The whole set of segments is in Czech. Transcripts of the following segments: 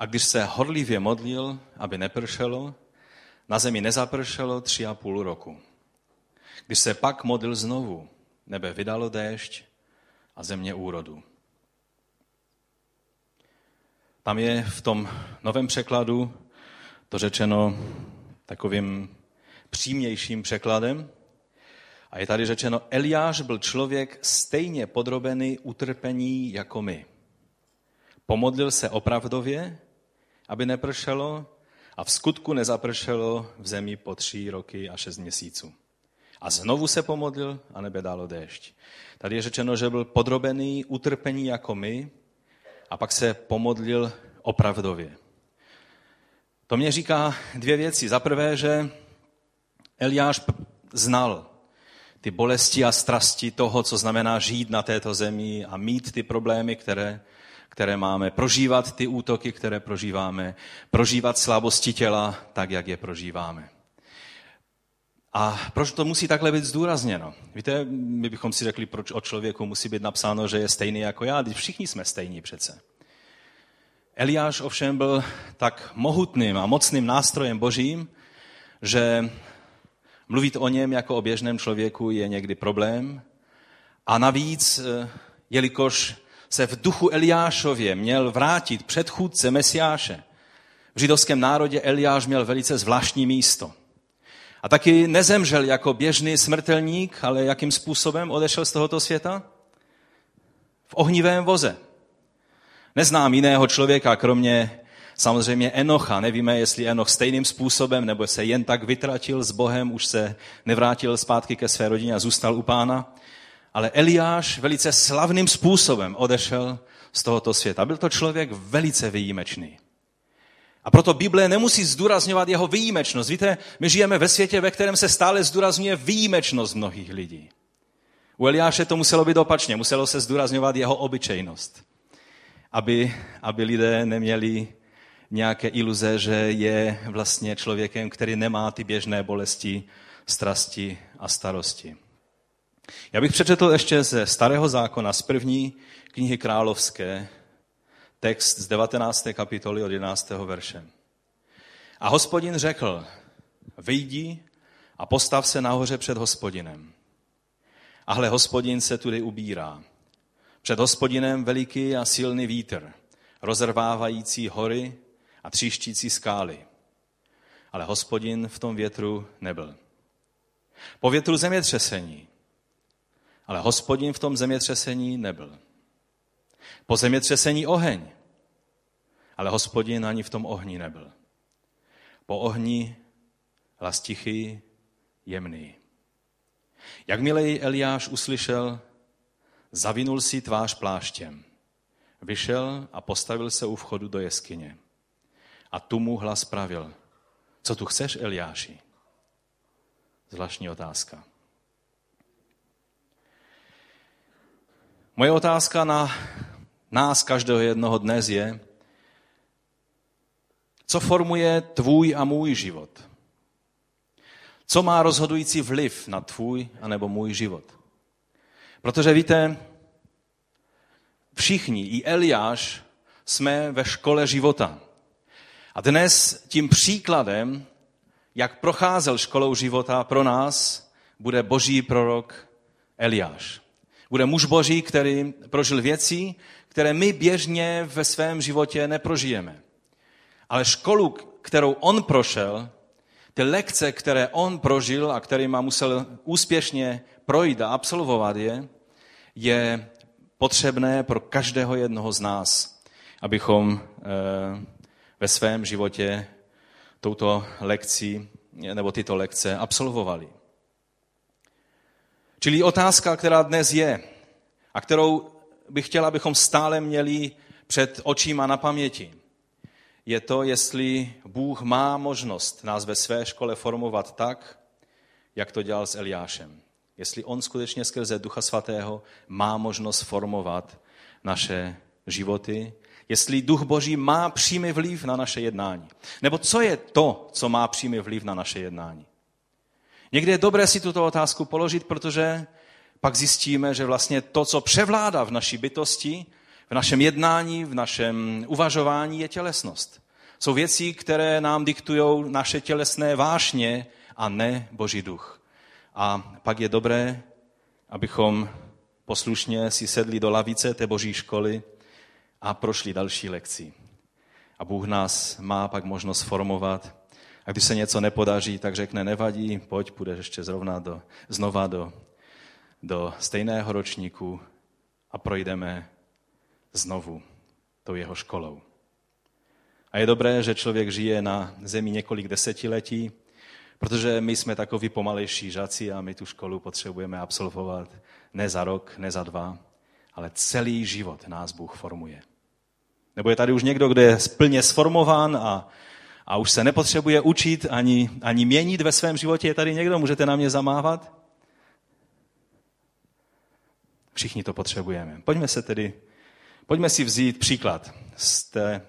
A když se horlivě modlil, aby nepršelo, na zemi nezapršelo tři a půl roku. Když se pak modlil znovu, nebe vydalo déšť a země úrodu. Tam je v tom novém překladu to řečeno takovým přímějším překladem. A je tady řečeno, Eliáš byl člověk stejně podrobený utrpení jako my. Pomodlil se opravdově, aby nepršelo, a v skutku nezapršelo v zemi po tři roky a šest měsíců. A znovu se pomodlil a nebe dalo déšť. Tady je řečeno, že byl podrobený utrpení jako my a pak se pomodlil opravdově. To mě říká dvě věci. Za prvé, že Eliáš znal ty bolesti a strasti toho, co znamená žít na této zemi a mít ty problémy, které, které máme, prožívat ty útoky, které prožíváme, prožívat slabosti těla tak, jak je prožíváme. A proč to musí takhle být zdůrazněno? Víte, my bychom si řekli, proč o člověku musí být napsáno, že je stejný jako já, když všichni jsme stejní přece. Eliáš ovšem byl tak mohutným a mocným nástrojem božím, že mluvit o něm jako o běžném člověku je někdy problém. A navíc, eh, jelikož se v duchu Eliášově měl vrátit předchůdce Mesiáše, v židovském národě Eliáš měl velice zvláštní místo. A taky nezemřel jako běžný smrtelník, ale jakým způsobem odešel z tohoto světa? V ohnivém voze. Neznám jiného člověka, kromě samozřejmě Enocha. Nevíme, jestli Enoch stejným způsobem, nebo se jen tak vytratil s Bohem, už se nevrátil zpátky ke své rodině a zůstal u pána. Ale Eliáš velice slavným způsobem odešel z tohoto světa. Byl to člověk velice výjimečný. A proto Bible nemusí zdůrazňovat jeho výjimečnost. Víte, my žijeme ve světě, ve kterém se stále zdůrazňuje výjimečnost mnohých lidí. U Eliáše to muselo být opačně, muselo se zdůrazňovat jeho obyčejnost aby, aby lidé neměli nějaké iluze, že je vlastně člověkem, který nemá ty běžné bolesti, strasti a starosti. Já bych přečetl ještě ze Starého zákona, z první knihy královské, text z 19. kapitoly od 11. verše. A hospodin řekl, vyjdi a postav se nahoře před hospodinem. A hle, hospodin se tudy ubírá. Před hospodinem veliký a silný vítr, rozrvávající hory a tříštící skály. Ale hospodin v tom větru nebyl. Po větru zemětřesení. Ale hospodin v tom zemětřesení nebyl. Po zemětřesení oheň. Ale hospodin ani v tom ohni nebyl. Po ohni hlas tichý, jemný. Jakmile Eliáš uslyšel Zavinul si tvář pláštěm. Vyšel a postavil se u vchodu do jeskyně. A tu mu hlas pravil. Co tu chceš, Eliáši? Zvláštní otázka. Moje otázka na nás každého jednoho dnes je, co formuje tvůj a můj život? Co má rozhodující vliv na tvůj anebo můj život? Protože víte, všichni, i Eliáš, jsme ve škole života. A dnes tím příkladem, jak procházel školou života pro nás, bude boží prorok Eliáš. Bude muž boží, který prožil věci, které my běžně ve svém životě neprožijeme. Ale školu, kterou on prošel, ty lekce, které on prožil a kterými musel úspěšně projít a absolvovat je, je potřebné pro každého jednoho z nás, abychom eh, ve svém životě touto lekci nebo tyto lekce absolvovali. Čili otázka, která dnes je a kterou bych chtěl, abychom stále měli před očima na paměti, je to, jestli Bůh má možnost nás ve své škole formovat tak, jak to dělal s Eliášem jestli on skutečně skrze Ducha Svatého má možnost formovat naše životy, jestli Duch Boží má přímý vliv na naše jednání. Nebo co je to, co má přímý vliv na naše jednání? Někdy je dobré si tuto otázku položit, protože pak zjistíme, že vlastně to, co převládá v naší bytosti, v našem jednání, v našem uvažování je tělesnost. Jsou věci, které nám diktují naše tělesné vášně a ne Boží duch. A pak je dobré, abychom poslušně si sedli do lavice té Boží školy a prošli další lekci. A Bůh nás má pak možnost formovat. A když se něco nepodaří, tak řekne, nevadí, pojď, půjdeš ještě zrovna do, znova do, do stejného ročníku a projdeme znovu tou jeho školou. A je dobré, že člověk žije na zemi několik desetiletí, protože my jsme takový pomalejší žaci a my tu školu potřebujeme absolvovat ne za rok, ne za dva, ale celý život nás Bůh formuje. Nebo je tady už někdo, kdo je plně sformován a, a už se nepotřebuje učit ani, ani měnit ve svém životě. Je tady někdo? Můžete na mě zamávat? Všichni to potřebujeme. Pojďme se tedy, pojďme si vzít příklad z té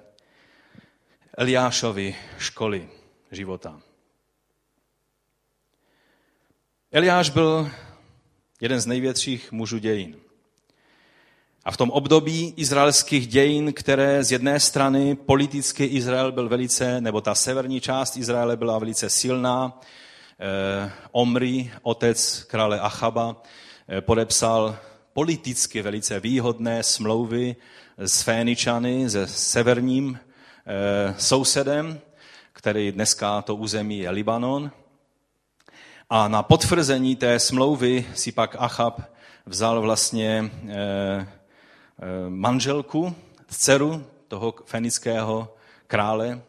Eliášovy školy života. Eliáš byl jeden z největších mužů dějin. A v tom období izraelských dějin, které z jedné strany politicky Izrael byl velice, nebo ta severní část Izraele byla velice silná, eh, Omri, otec krále Achaba, eh, podepsal politicky velice výhodné smlouvy s Féničany, se severním eh, sousedem, který dneska to území je Libanon. A na potvrzení té smlouvy si pak Achab vzal vlastně manželku, dceru toho fenického krále.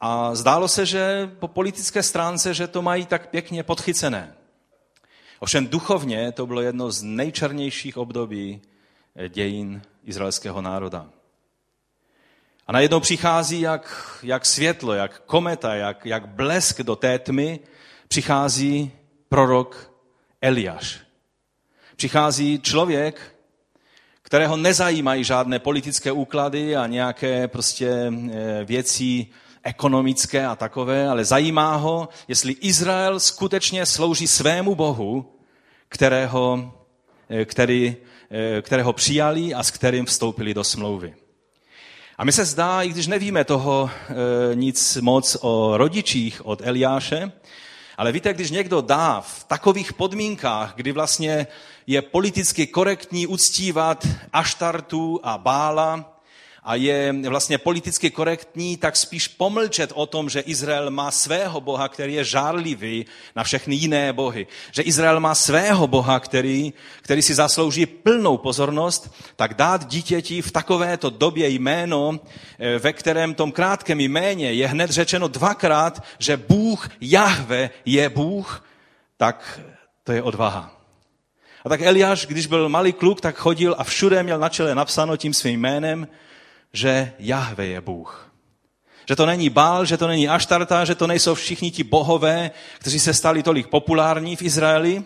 A zdálo se, že po politické stránce, že to mají tak pěkně podchycené. Ovšem duchovně to bylo jedno z nejčernějších období eh, dějin izraelského národa. A najednou přichází jak, jak světlo, jak kometa, jak, jak blesk do té tmy, přichází prorok Eliáš. Přichází člověk, kterého nezajímají žádné politické úklady a nějaké prostě eh, věci ekonomické a takové, ale zajímá ho, jestli Izrael skutečně slouží svému Bohu, kterého, eh, který, eh, kterého přijali a s kterým vstoupili do smlouvy. A my se zdá, i když nevíme toho nic moc o rodičích od Eliáše, ale víte, když někdo dá v takových podmínkách, kdy vlastně je politicky korektní uctívat Aštartu a Bála, a je vlastně politicky korektní, tak spíš pomlčet o tom, že Izrael má svého Boha, který je žárlivý na všechny jiné bohy. Že Izrael má svého Boha, který, který si zaslouží plnou pozornost, tak dát dítěti v takovéto době jméno, eh, ve kterém tom krátkém jméně je hned řečeno dvakrát, že Bůh Jahve je Bůh, tak to je odvaha. A tak Eliáš, když byl malý kluk, tak chodil a všude měl na čele napsáno tím svým jménem, že Jahve je Bůh. Že to není Bál, že to není Aštarta, že to nejsou všichni ti bohové, kteří se stali tolik populární v Izraeli,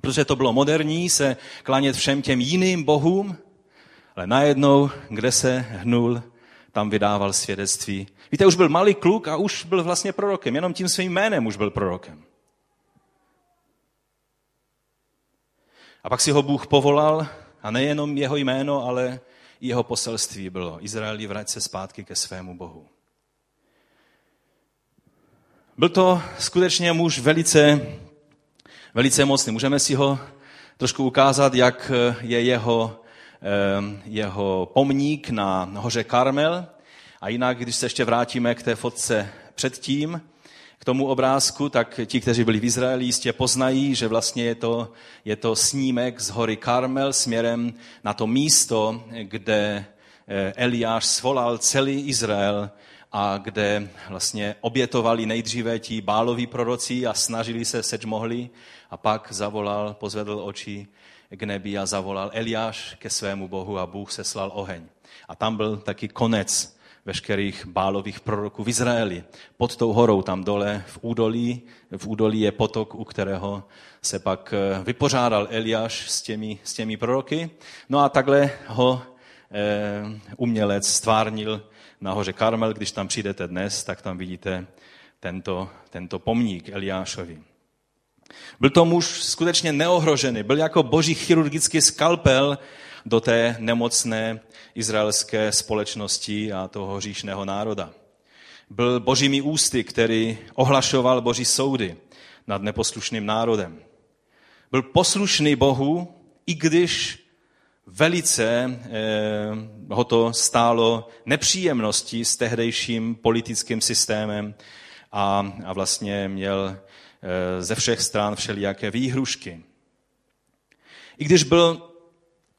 protože to bylo moderní se klanět všem těm jiným bohům, ale najednou, kde se hnul, tam vydával svědectví. Víte, už byl malý kluk a už byl vlastně prorokem, jenom tím svým jménem už byl prorokem. A pak si ho Bůh povolal, a nejenom jeho jméno, ale jeho poselství bylo, Izraeli vrať se zpátky ke svému Bohu. Byl to skutečně muž velice, velice mocný. Můžeme si ho trošku ukázat, jak je jeho, jeho pomník na hoře Karmel. A jinak, když se ještě vrátíme k té fotce předtím, k tomu obrázku, tak ti, kteří byli v Izraeli, jistě poznají, že vlastně je to, je to snímek z hory Karmel směrem na to místo, kde eh, Eliáš svolal celý Izrael a kde vlastně obětovali nejdříve ti báloví proroci a snažili se, seč mohli, a pak zavolal, pozvedl oči k nebi a zavolal Eliáš ke svému Bohu a Bůh seslal oheň. A tam byl taky konec veškerých bálových proroků v Izraeli. Pod tou horou tam dole v údolí, v údolí je potok, u kterého se pak eh, vypořádal Eliáš s těmi, s těmi proroky. No a takhle ho eh, umělec stvárnil na hoře Karmel. Když tam přijdete dnes, tak tam vidíte tento, tento pomník Eliášovi. Byl to muž skutečně neohrožený, byl jako boží chirurgický skalpel do té nemocné izraelské společnosti a toho hříšného národa. Byl božími ústy, který ohlašoval boží soudy nad neposlušným národem. Byl poslušný Bohu, i když velice eh, ho to stálo nepříjemnosti s tehdejším politickým systémem a, a vlastně měl eh, ze všech stran všelijaké výhrušky. I když byl,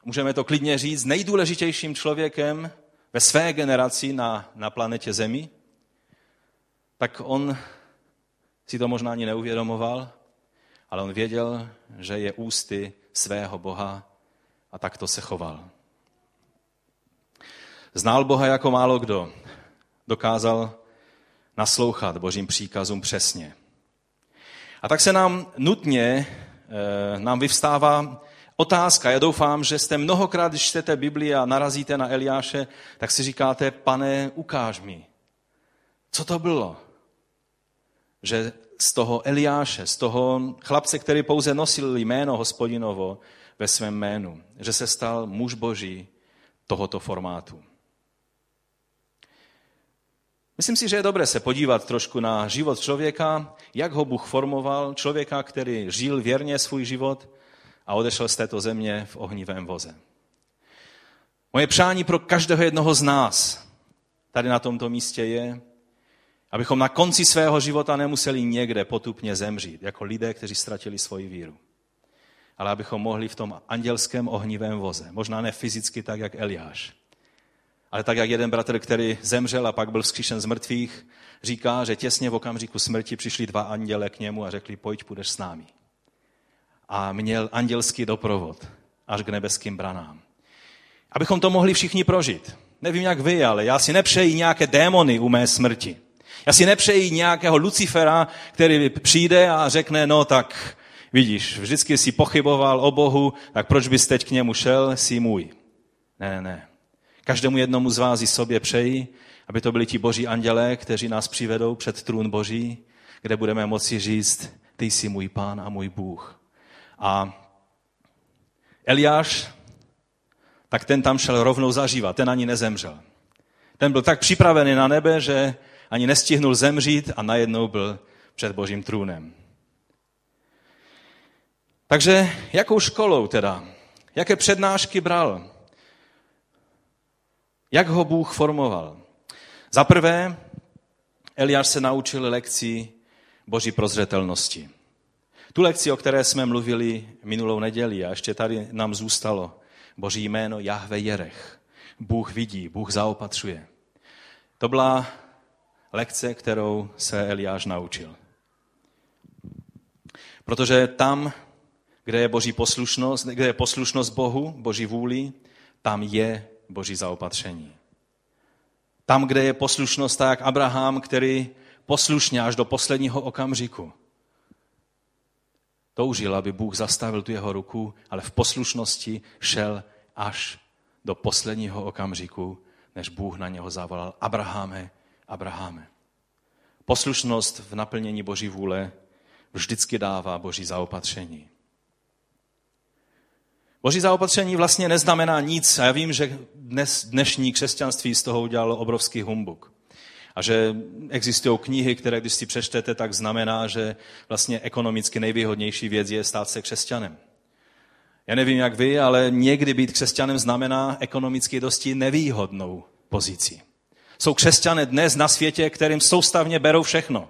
můžeme to klidně říct, nejdůležitějším člověkem ve své generaci na, na planetě Zemi, tak on si to možná ani neuvědomoval, ale on věděl, že je ústy svého Boha a takto se choval. Znal Boha jako málo kdo. Dokázal naslouchat božím příkazům přesně. A tak se nám nutně, eh, nám vyvstává otázka. Já doufám, že jste mnohokrát, když čtete Bibli a narazíte na Eliáše, tak si říkáte, pane, ukáž mi, co to bylo? Že z toho Eliáše, z toho chlapce, který pouze nosil jméno hospodinovo ve svém jménu, že se stal muž boží tohoto formátu. Myslím si, že je dobré se podívat trošku na život člověka, jak ho Bůh formoval, člověka, který žil věrně svůj život a odešel z této země v ohnivém voze. Moje přání pro každého jednoho z nás tady na tomto místě je, abychom na konci svého života nemuseli někde potupně zemřít, jako lidé, kteří ztratili svoji víru. Ale abychom mohli v tom andělském ohnivém voze, možná ne fyzicky tak, jak Eliáš, ale tak, jak jeden bratr, který zemřel a pak byl vzkříšen z mrtvých, říká, že těsně v okamžiku smrti přišli dva anděle k němu a řekli, pojď, půjdeš s námi. A měl andělský doprovod až k nebeským branám. Abychom to mohli všichni prožít. Nevím, jak vy, ale já si nepřeji nějaké démony u mé smrti. Já si nepřeji nějakého Lucifera, který přijde a řekne, no tak vidíš, vždycky si pochyboval o Bohu, tak proč bys teď k němu šel, jsi můj. Ne, ne. Každému jednomu z vás i sobě přeji, aby to byli ti boží andělé, kteří nás přivedou před trůn boží, kde budeme moci říct, ty jsi můj pán a můj Bůh. A Eliáš, tak ten tam šel rovnou zažívat, ten ani nezemřel. Ten byl tak připravený na nebe, že ani nestihnul zemřít a najednou byl před božím trůnem. Takže jakou školou teda? Jaké přednášky bral? Jak ho Bůh formoval? Za prvé, Eliáš se naučil lekci boží prozřetelnosti. Tu lekci, o které jsme mluvili minulou neděli a ještě tady nám zůstalo boží jméno Jahve Jerech. Bůh vidí, Bůh zaopatřuje. To byla lekce, kterou se Eliáš naučil. Protože tam, kde je boží poslušnost, kde je poslušnost Bohu, boží vůli, tam je boží zaopatření. Tam, kde je poslušnost, tak Abraham, který poslušně až do posledního okamžiku toužil, aby Bůh zastavil tu jeho ruku, ale v poslušnosti šel až do posledního okamžiku, než Bůh na něho zavolal Abrahame, Abrahame. Poslušnost v naplnění Boží vůle vždycky dává Boží zaopatření. Boží zaopatření vlastně neznamená nic a já vím, že dnes, dnešní křesťanství z toho udělalo obrovský humbuk. A že existují knihy, které když si přečtete, tak znamená, že vlastně ekonomicky nejvýhodnější věc je stát se křesťanem. Já nevím, jak vy, ale někdy být křesťanem znamená ekonomicky dosti nevýhodnou pozici. Jsou křesťané dnes na světě, kterým soustavně berou všechno.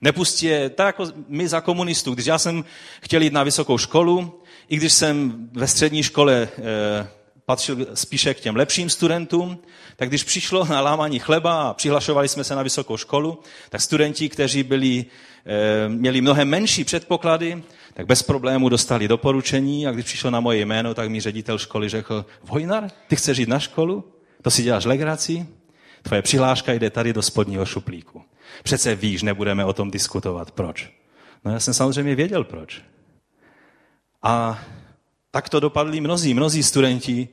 Nepustí je, tak jako my za komunistů. Když já jsem chtěl jít na vysokou školu, i když jsem ve střední škole e, patřil spíše k těm lepším studentům, tak když přišlo na lámání chleba a přihlašovali jsme se na vysokou školu, tak studenti, kteří byli, e, měli mnohem menší předpoklady, tak bez problému dostali doporučení a když přišlo na moje jméno, tak mi ředitel školy řekl, Vojnar, ty chceš jít na školu? To si děláš legraci? Tvoje přihláška jde tady do spodního šuplíku. Přece víš, nebudeme o tom diskutovat. Proč? No já jsem samozřejmě věděl proč. A tak to dopadli mnozí, mnozí studenti.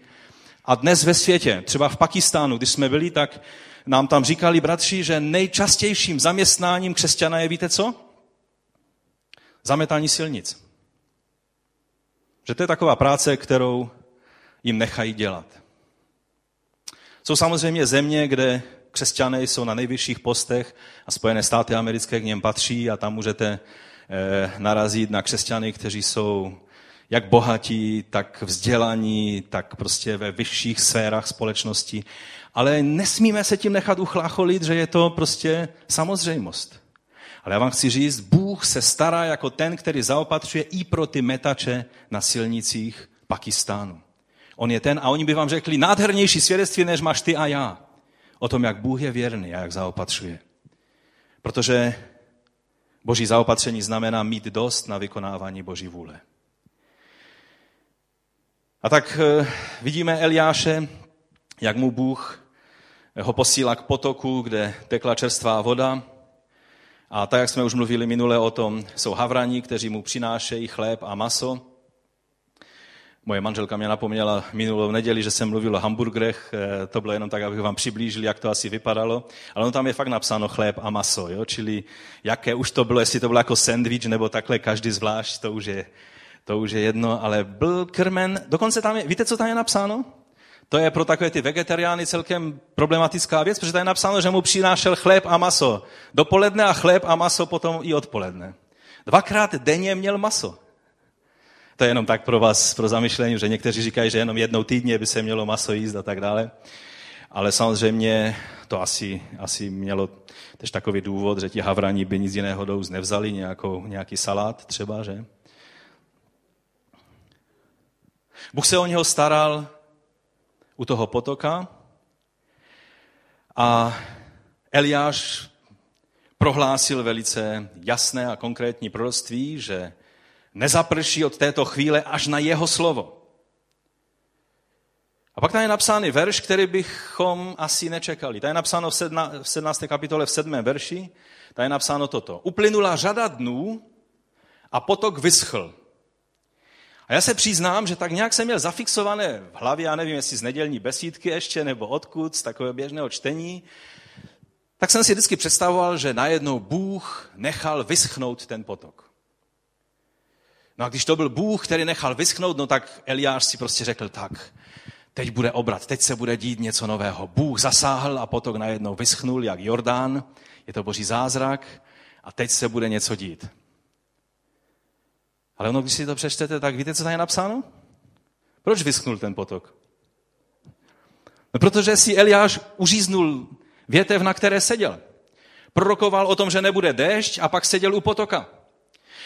A dnes ve světě, třeba v Pakistánu, když jsme byli, tak nám tam říkali bratři, že nejčastějším zaměstnáním křesťana je, víte co? Zametání silnic. Že to je taková práce, kterou jim nechají dělat. Jsou samozřejmě země, kde křesťané jsou na nejvyšších postech a Spojené státy americké k něm patří a tam můžete eh, narazit na křesťany, kteří jsou jak bohatí, tak vzdělaní, tak prostě ve vyšších sférách společnosti. Ale nesmíme se tím nechat uchlácholit, že je to prostě samozřejmost. Ale já vám chci říct, Bůh se stará jako ten, který zaopatřuje i pro ty metače na silnicích Pakistánu. On je ten a oni by vám řekli nádhernější svědectví, než máš ty a já. O tom, jak Bůh je věrný a jak zaopatřuje. Protože boží zaopatření znamená mít dost na vykonávání boží vůle. A tak eh, vidíme Eliáše, jak mu Bůh ho posílá k potoku, kde tekla čerstvá voda. A tak, jak jsme už mluvili minule o tom, jsou havraní, kteří mu přinášejí chléb a maso. Moje manželka mě napomněla minulou neděli, že jsem mluvil o hamburgerech. Eh, to bylo jenom tak, abych vám přiblížil, jak to asi vypadalo. Ale ono tam je fakt napsáno chléb a maso, jo? čili jaké už to bylo, jestli to bylo jako sandwich nebo takhle každý zvlášť, to už je, to už je jedno, ale byl krmen, dokonce tam je, víte, co tam je napsáno? To je pro takové ty vegetariány celkem problematická věc, protože tam je napsáno, že mu přinášel chléb a maso. Dopoledne a chléb a maso potom i odpoledne. Dvakrát denně měl maso. To je jenom tak pro vás, pro zamyšlení, že někteří říkají, že jenom jednou týdně by se mělo maso jíst a tak dále. Ale samozřejmě to asi, asi mělo tež takový důvod, že ti havraní by nic jiného douz nevzali, nějakou, nějaký salát třeba, že? Bůh se o něho staral u toho potoka a Eliáš prohlásil velice jasné a konkrétní proroctví, že nezaprší od této chvíle až na jeho slovo. A pak tam je napsány verš, který bychom asi nečekali. Tady je napsáno v 17. kapitole v 7. verši, tady je napsáno toto. Uplynula řada dnů a potok vyschl. A já se přiznám, že tak nějak jsem měl zafixované v hlavě, já nevím, jestli z nedělní besídky ještě, nebo odkud, z takového běžného čtení, tak jsem si vždycky představoval, že najednou Bůh nechal vyschnout ten potok. No a když to byl Bůh, který nechal vyschnout, no tak Eliáš si prostě řekl tak, teď bude obrat, teď se bude dít něco nového. Bůh zasáhl a potok najednou vyschnul, jak Jordán, je to boží zázrak a teď se bude něco dít. Ale ono, když si to přečtete, tak víte, co tam je napsáno? Proč vyschnul ten potok? No, protože si Eliáš uříznul větev, na které seděl. Prorokoval o tom, že nebude déšť a pak seděl u potoka.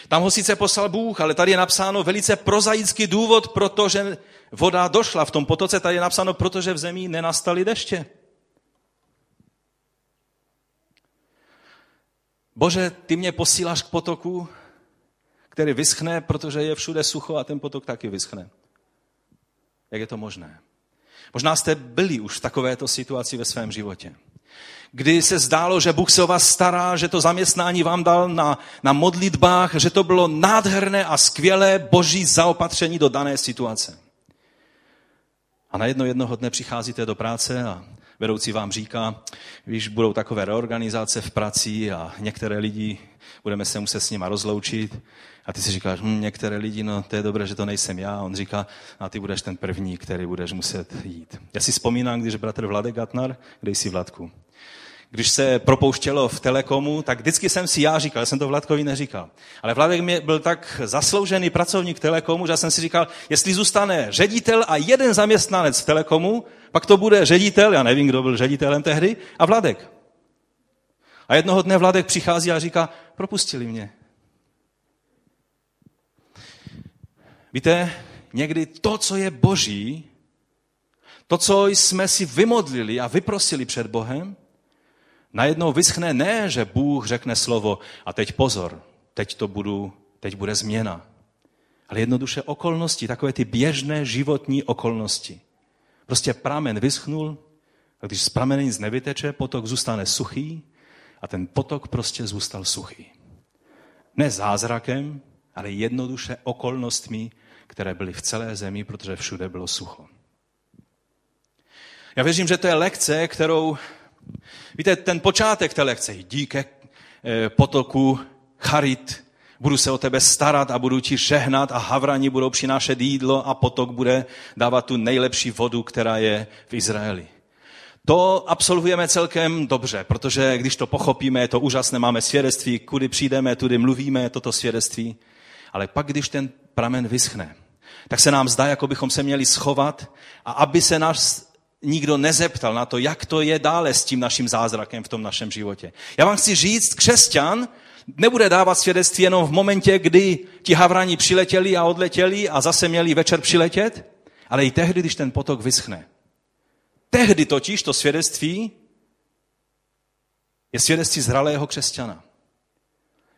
Tam ho sice poslal Bůh, ale tady je napsáno velice prozaický důvod, protože voda došla v tom potoce, tady je napsáno, protože v zemi nenastaly deště. Bože, ty mě posíláš k potoku, který vyschne, protože je všude sucho a ten potok taky vyschne. Jak je to možné? Možná jste byli už v takovéto situaci ve svém životě. Kdy se zdálo, že Bůh se o vás stará, že to zaměstnání vám dal na, na modlitbách, že to bylo nádherné a skvělé boží zaopatření do dané situace. A najednou jednoho dne přicházíte do práce a vedoucí vám říká, víš, budou takové reorganizace v prací a některé lidi, budeme se muset s nima rozloučit. A ty si říkáš, hm, některé lidi, no to je dobré, že to nejsem já. A on říká, a ty budeš ten první, který budeš muset jít. Já si vzpomínám, když bratr Vladek Gatnar, kde jsi Vladku, když se propouštělo v Telekomu, tak vždycky jsem si já říkal, já jsem to Vladkovi neříkal. Ale Vladek mě byl tak zasloužený pracovník Telekomu, že já jsem si říkal, jestli zůstane ředitel a jeden zaměstnanec v Telekomu, pak to bude ředitel, já nevím, kdo byl ředitelem tehdy, a Vladek. A jednoho dne Vladek přichází a říká, propustili mě. Víte, někdy to, co je boží, to, co jsme si vymodlili a vyprosili před Bohem, najednou vyschne ne, že Bůh řekne slovo a teď pozor, teď to budu, teď bude změna. Ale jednoduše okolnosti, takové ty běžné životní okolnosti. Prostě pramen vyschnul, a když z pramene nic nevyteče, potok zůstane suchý a ten potok prostě zůstal suchý. Ne zázrakem, ale jednoduše okolnostmi, které byly v celé zemi, protože všude bylo sucho. Já věřím, že to je lekce, kterou, víte, ten počátek té lekce, ke eh, potoku Charit, Budu se o tebe starat a budu ti žehnat a havrani budou přinášet jídlo a potok bude dávat tu nejlepší vodu, která je v Izraeli. To absolvujeme celkem dobře, protože když to pochopíme, je to úžasné, máme svědectví, kudy přijdeme, tudy mluvíme toto svědectví. Ale pak, když ten pramen vyschne, tak se nám zdá, jako bychom se měli schovat a aby se nás nikdo nezeptal na to, jak to je dále s tím naším zázrakem v tom našem životě. Já vám chci říct, křesťan nebude dávat svědectví jenom v momentě, kdy ti havrani přiletěli a odletěli a zase měli večer přiletět, ale i tehdy, když ten potok vyschne. Tehdy totiž to svědectví je svědectví zralého křesťana.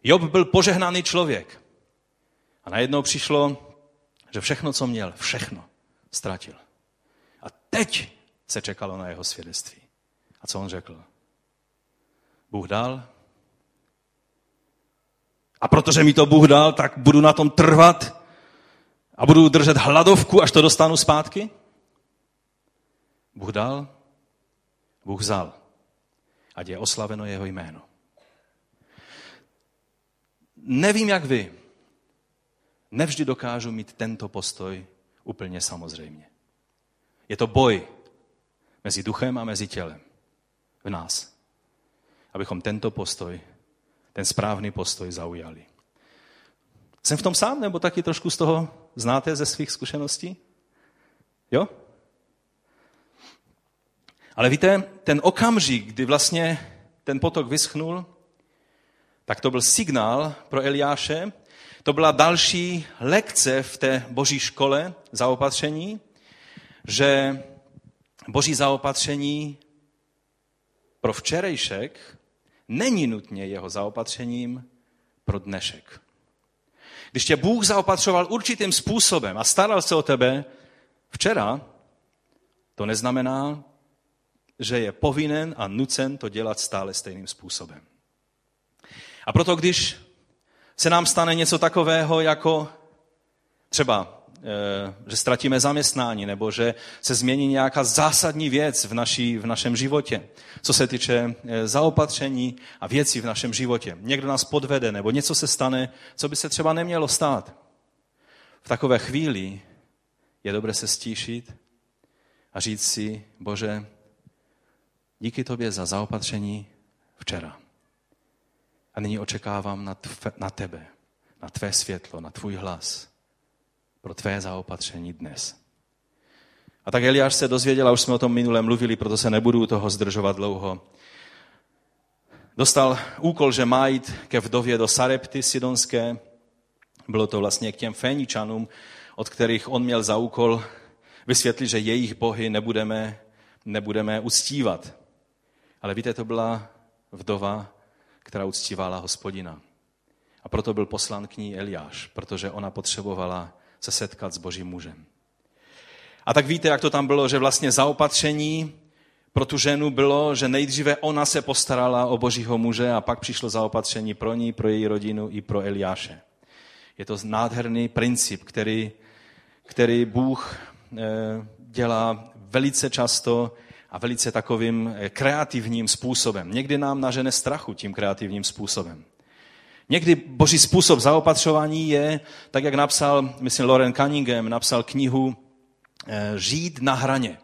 Job byl požehnaný člověk. A najednou přišlo, že všechno, co měl, všechno ztratil. A teď se čekalo na jeho svědectví. A co on řekl? Bůh dal. A protože mi to Bůh dal, tak budu na tom trvat a budu držet hladovku, až to dostanu zpátky? Bůh dal, Bůh vzal. Ať je oslaveno jeho jméno. Nevím, jak vy. Nevždy dokážu mít tento postoj úplně samozřejmě. Je to boj mezi duchem a mezi tělem v nás. Abychom tento postoj, ten správný postoj zaujali. Jsem v tom sám, nebo taky trošku z toho znáte ze svých zkušeností? Jo? Ale víte, ten okamžik, kdy vlastně ten potok vyschnul, tak to byl signál pro Eliáše, to byla další lekce v té boží škole zaopatření, že boží zaopatření pro včerejšek není nutně jeho zaopatřením pro dnešek. Když tě Bůh zaopatřoval určitým způsobem a staral se o tebe včera, to neznamená, že je povinen a nucen to dělat stále stejným způsobem. A proto, když se nám stane něco takového, jako třeba, že ztratíme zaměstnání, nebo že se změní nějaká zásadní věc v, naší, v našem životě, co se týče eh, zaopatření a věcí v našem životě. Někdo nás podvede, nebo něco se stane, co by se třeba nemělo stát. V takové chvíli je dobré se stíšit a říct si, Bože, díky tobě za zaopatření včera. A nyní očekávám na, tve, na tebe, na tvé světlo, na tvůj hlas, pro tvé zaopatření dnes. A tak Eliáš se dozvěděl, a už jsme o tom minule mluvili, proto se nebudu toho zdržovat dlouho. Dostal úkol, že má jít ke vdově do Sarepty sidonské. Bylo to vlastně k těm Féničanům, od kterých on měl za úkol vysvětlit, že jejich bohy nebudeme, nebudeme uctívat. Ale víte, to byla vdova, která uctívala hospodina. A proto byl poslán k ní Eliáš, protože ona potřebovala se setkat s božím mužem. A tak víte, jak to tam bylo, že vlastně zaopatření pro tu ženu bylo, že nejdříve ona se postarala o božího muže a pak přišlo zaopatření pro ní, pro její rodinu i pro Eliáše. Je to nádherný princip, který, který Bůh eh, dělá velice často a velice takovým eh, kreativním způsobem. Někdy nám nažene strachu tím kreativním způsobem. Někdy boží způsob zaopatřování je, tak jak napsal, myslím, Loren Cunningham, napsal knihu eh, Žít na hraně.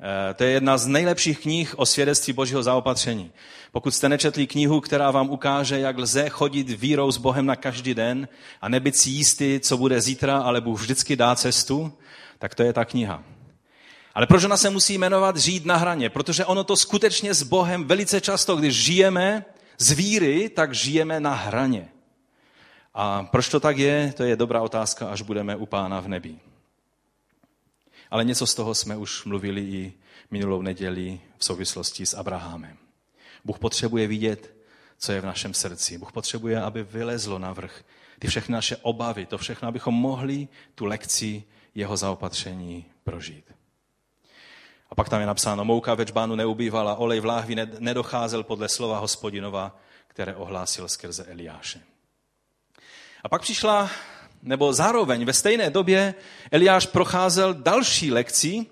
Eh, to je jedna z nejlepších knih o svědectví božího zaopatření. Pokud jste nečetli knihu, která vám ukáže, jak lze chodit vírou s Bohem na každý den a nebyt si jistý, co bude zítra, ale Bůh vždycky dá cestu, tak to je ta kniha. Ale proč ona se musí jmenovat žít na hraně? Protože ono to skutečně s Bohem velice často, když žijeme z víry, tak žijeme na hraně. A proč to tak je, to je dobrá otázka, až budeme u pána v nebi. Ale něco z toho jsme už mluvili i minulou neděli v souvislosti s Abrahamem. Bůh potřebuje vidět, co je v našem srdci. Bůh potřebuje, aby vylezlo na vrch ty všechny naše obavy, to všechno, abychom mohli tu lekci jeho zaopatření prožít. A pak tam je napsáno, mouka ve čbánu neubývala, olej v láhvi nedocházel podle slova hospodinova, které ohlásil skrze Eliáše. A pak přišla, nebo zároveň ve stejné době Eliáš procházel další lekci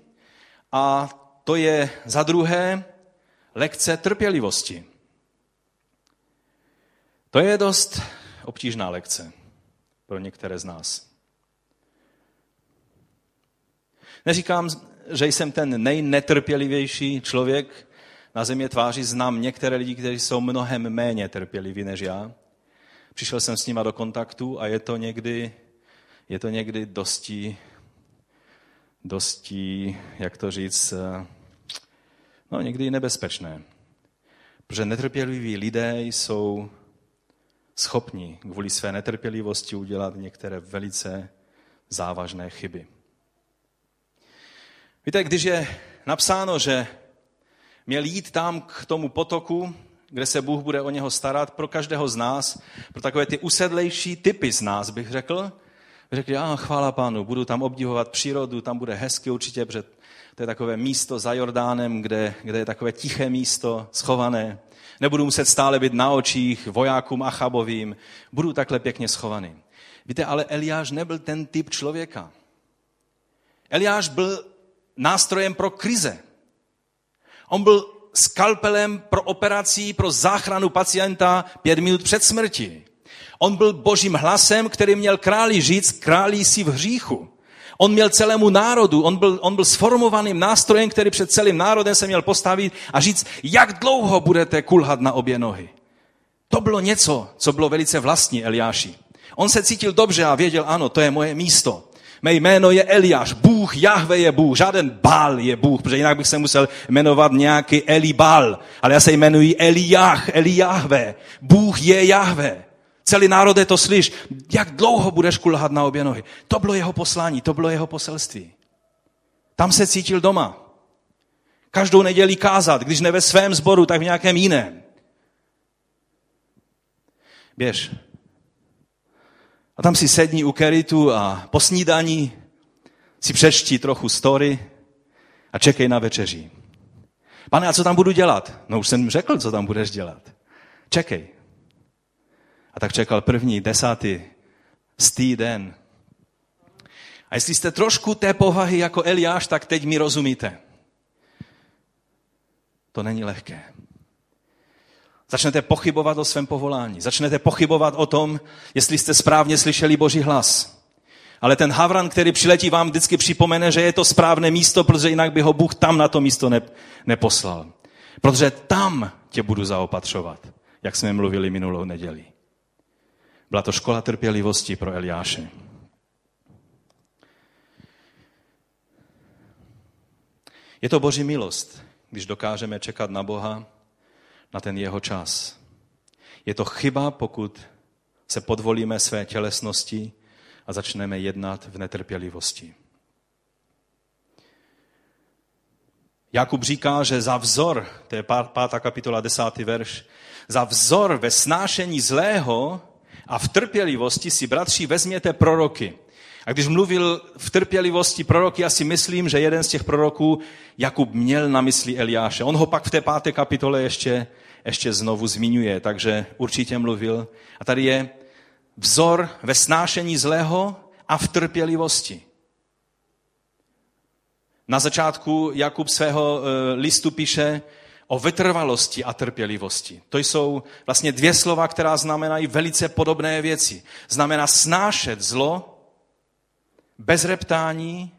a to je za druhé lekce trpělivosti. To je dost obtížná lekce pro některé z nás. Neříkám, že jsem ten nejnetrpělivější člověk na země tváří. Znám některé lidi, kteří jsou mnohem méně trpěliví než já. Přišel jsem s nima do kontaktu a je to někdy, je to někdy dosti, dosti, jak to říct, no někdy nebezpečné. Protože netrpěliví lidé jsou schopni kvůli své netrpělivosti udělat některé velice závažné chyby. Víte, když je napsáno, že měl jít tam k tomu potoku, kde se Bůh bude o něho starat, pro každého z nás, pro takové ty usedlejší typy z nás, bych řekl, řekli, a chvála pánu, budu tam obdivovat přírodu, tam bude hezky určitě, protože to je takové místo za Jordánem, kde, kde je takové tiché místo, schované. Nebudu muset stále být na očích vojákům Achabovým, budu takhle pěkně schovaný. Víte, ale Eliáš nebyl ten typ člověka. Eliáš byl nástrojem pro krize. On byl skalpelem pro operací, pro záchranu pacienta pět minut před smrti. On byl božím hlasem, který měl králi říct, králi si v hříchu. On měl celému národu, on byl, on byl sformovaným nástrojem, který před celým národem se měl postavit a říct, jak dlouho budete kulhat na obě nohy. To bylo něco, co bylo velice vlastní Eliáši. On se cítil dobře a věděl, ano, to je moje místo. Mé jméno je Eliáš, Bůh, Jahve je Bůh, žádný Bál je Bůh, protože jinak bych se musel jmenovat nějaký Elibal, ale já se jmenuji Eliách, Eliahve, Bůh je Jahve. Celý národ je to slyš, jak dlouho budeš kulhat na obě nohy. To bylo jeho poslání, to bylo jeho poselství. Tam se cítil doma. Každou neděli kázat, když ne ve svém sboru, tak v nějakém jiném. Běž, a tam si sedni u keritu a po snídaní si přečti trochu story a čekej na večeři. Pane, a co tam budu dělat? No už jsem řekl, co tam budeš dělat. Čekej. A tak čekal první, desátý, stý den. A jestli jste trošku té povahy jako Eliáš, tak teď mi rozumíte. To není lehké. Začnete pochybovat o svém povolání. Začnete pochybovat o tom, jestli jste správně slyšeli Boží hlas. Ale ten Havran, který přiletí, vám vždycky připomene, že je to správné místo, protože jinak by ho Bůh tam na to místo ne, neposlal. Protože tam tě budu zaopatřovat, jak jsme mluvili minulou neděli. Byla to škola trpělivosti pro Eliáše. Je to boží milost, když dokážeme čekat na Boha na ten jeho čas. Je to chyba, pokud se podvolíme své tělesnosti a začneme jednat v netrpělivosti. Jakub říká, že za vzor, to je pátá kapitola, desátý verš, za vzor ve snášení zlého a v trpělivosti si, bratři, vezměte proroky. A když mluvil v trpělivosti proroky, já si myslím, že jeden z těch proroků Jakub měl na mysli Eliáše. On ho pak v té páté kapitole ještě ještě znovu zmiňuje, takže určitě mluvil. A tady je vzor ve snášení zlého a v trpělivosti. Na začátku Jakub svého e, listu píše o vytrvalosti a trpělivosti. To jsou vlastně dvě slova, která znamenají velice podobné věci. Znamená snášet zlo bez reptání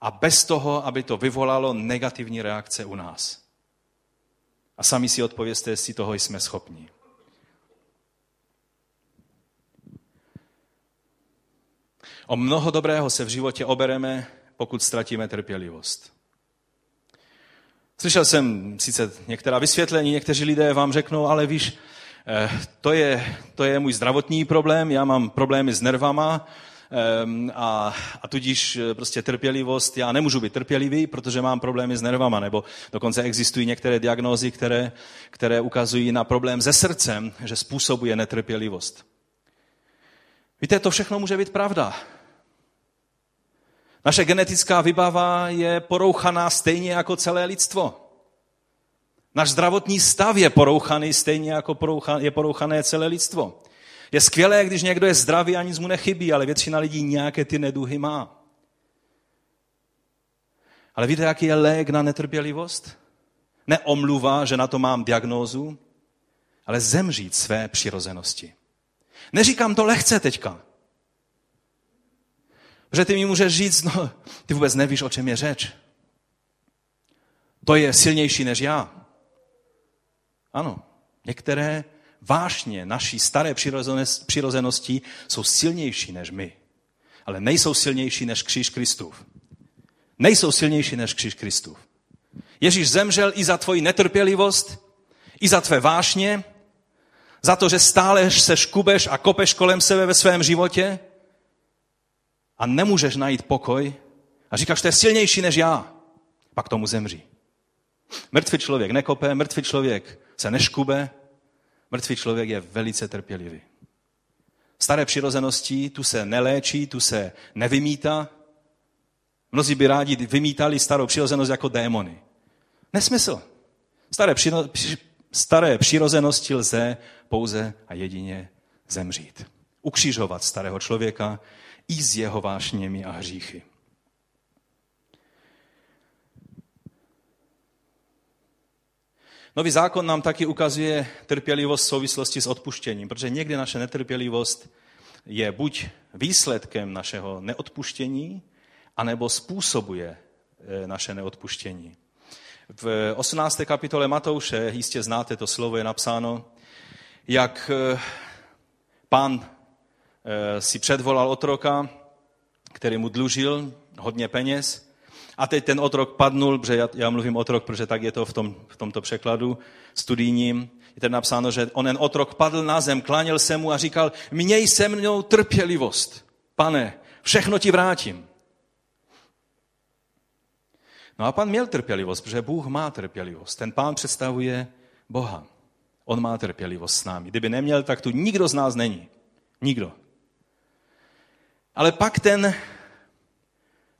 a bez toho, aby to vyvolalo negativní reakce u nás. A sami si odpověste, jestli toho jsme schopni. O mnoho dobrého se v životě obereme, pokud ztratíme trpělivost. Slyšel jsem sice některá vysvětlení, někteří lidé vám řeknou, ale víš, eh, to je, to je můj zdravotní problém, já mám problémy s nervama, a, a tudíž eh, prostě trpělivost, já nemůžu být trpělivý, protože mám problémy s nervama, nebo dokonce existují některé diagnózy, které, které ukazují na problém se srdcem, že způsobuje netrpělivost. Víte, to všechno může být pravda. Naše genetická vybava je porouchaná stejně jako celé lidstvo. Náš zdravotní stav je porouchaný stejně jako je porouchané celé lidstvo. Je skvělé, když někdo je zdravý a nic mu nechybí, ale většina lidí nějaké ty neduhy má. Ale víte, jaký je lék na netrpělivost? Neomluva, že na to mám diagnózu, ale zemřít své přirozenosti. Neříkám to lehce teďka. Protože ty mi můžeš říct, no, ty vůbec nevíš, o čem je řeč. To je silnější než já. Ano, některé vášně naší staré přirozenosti jsou silnější než my. Ale nejsou silnější než kříž Kristův. Nejsou silnější než kříž Kristův. Ježíš zemřel i za tvoji netrpělivost, i za tvé vášně, za to, že stále se škubeš a kopeš kolem sebe ve svém životě a nemůžeš najít pokoj a říkáš, to je silnější než já, pak tomu zemří. Mrtvý člověk nekope, mrtvý člověk se neškube, mrtvý člověk je velice trpělivý. Staré přirozenosti tu se neléčí, tu se nevymítá. Mnozí by rádi vymítali starou přirozenost jako démony. Nesmysl. Staré, přiro, staré přirozenosti lze pouze a jedině zemřít. Ukřižovat starého člověka i s jeho vášněmi a hříchy. Nový zákon nám taky ukazuje trpělivost v souvislosti s odpuštěním, protože někdy naše netrpělivost je buď výsledkem našeho neodpuštění, anebo způsobuje eh, naše neodpuštění. V 18. kapitole Matouše, jistě znáte to slovo, je napsáno, jak eh, pán eh, si předvolal otroka, který mu dlužil hodně peněz a teď ten otrok padnul, protože já, já mluvím otrok, protože tak je to v, tom, v tomto překladu studijním. Je tady napsáno, že onen otrok padl na zem, kláněl se mu a říkal, měj se mnou trpělivost, pane, všechno ti vrátím. No a pan měl trpělivost, protože Bůh má trpělivost. Ten pán představuje Boha. On má trpělivost s námi. Kdyby neměl, tak tu nikdo z nás není. Nikdo. Ale pak ten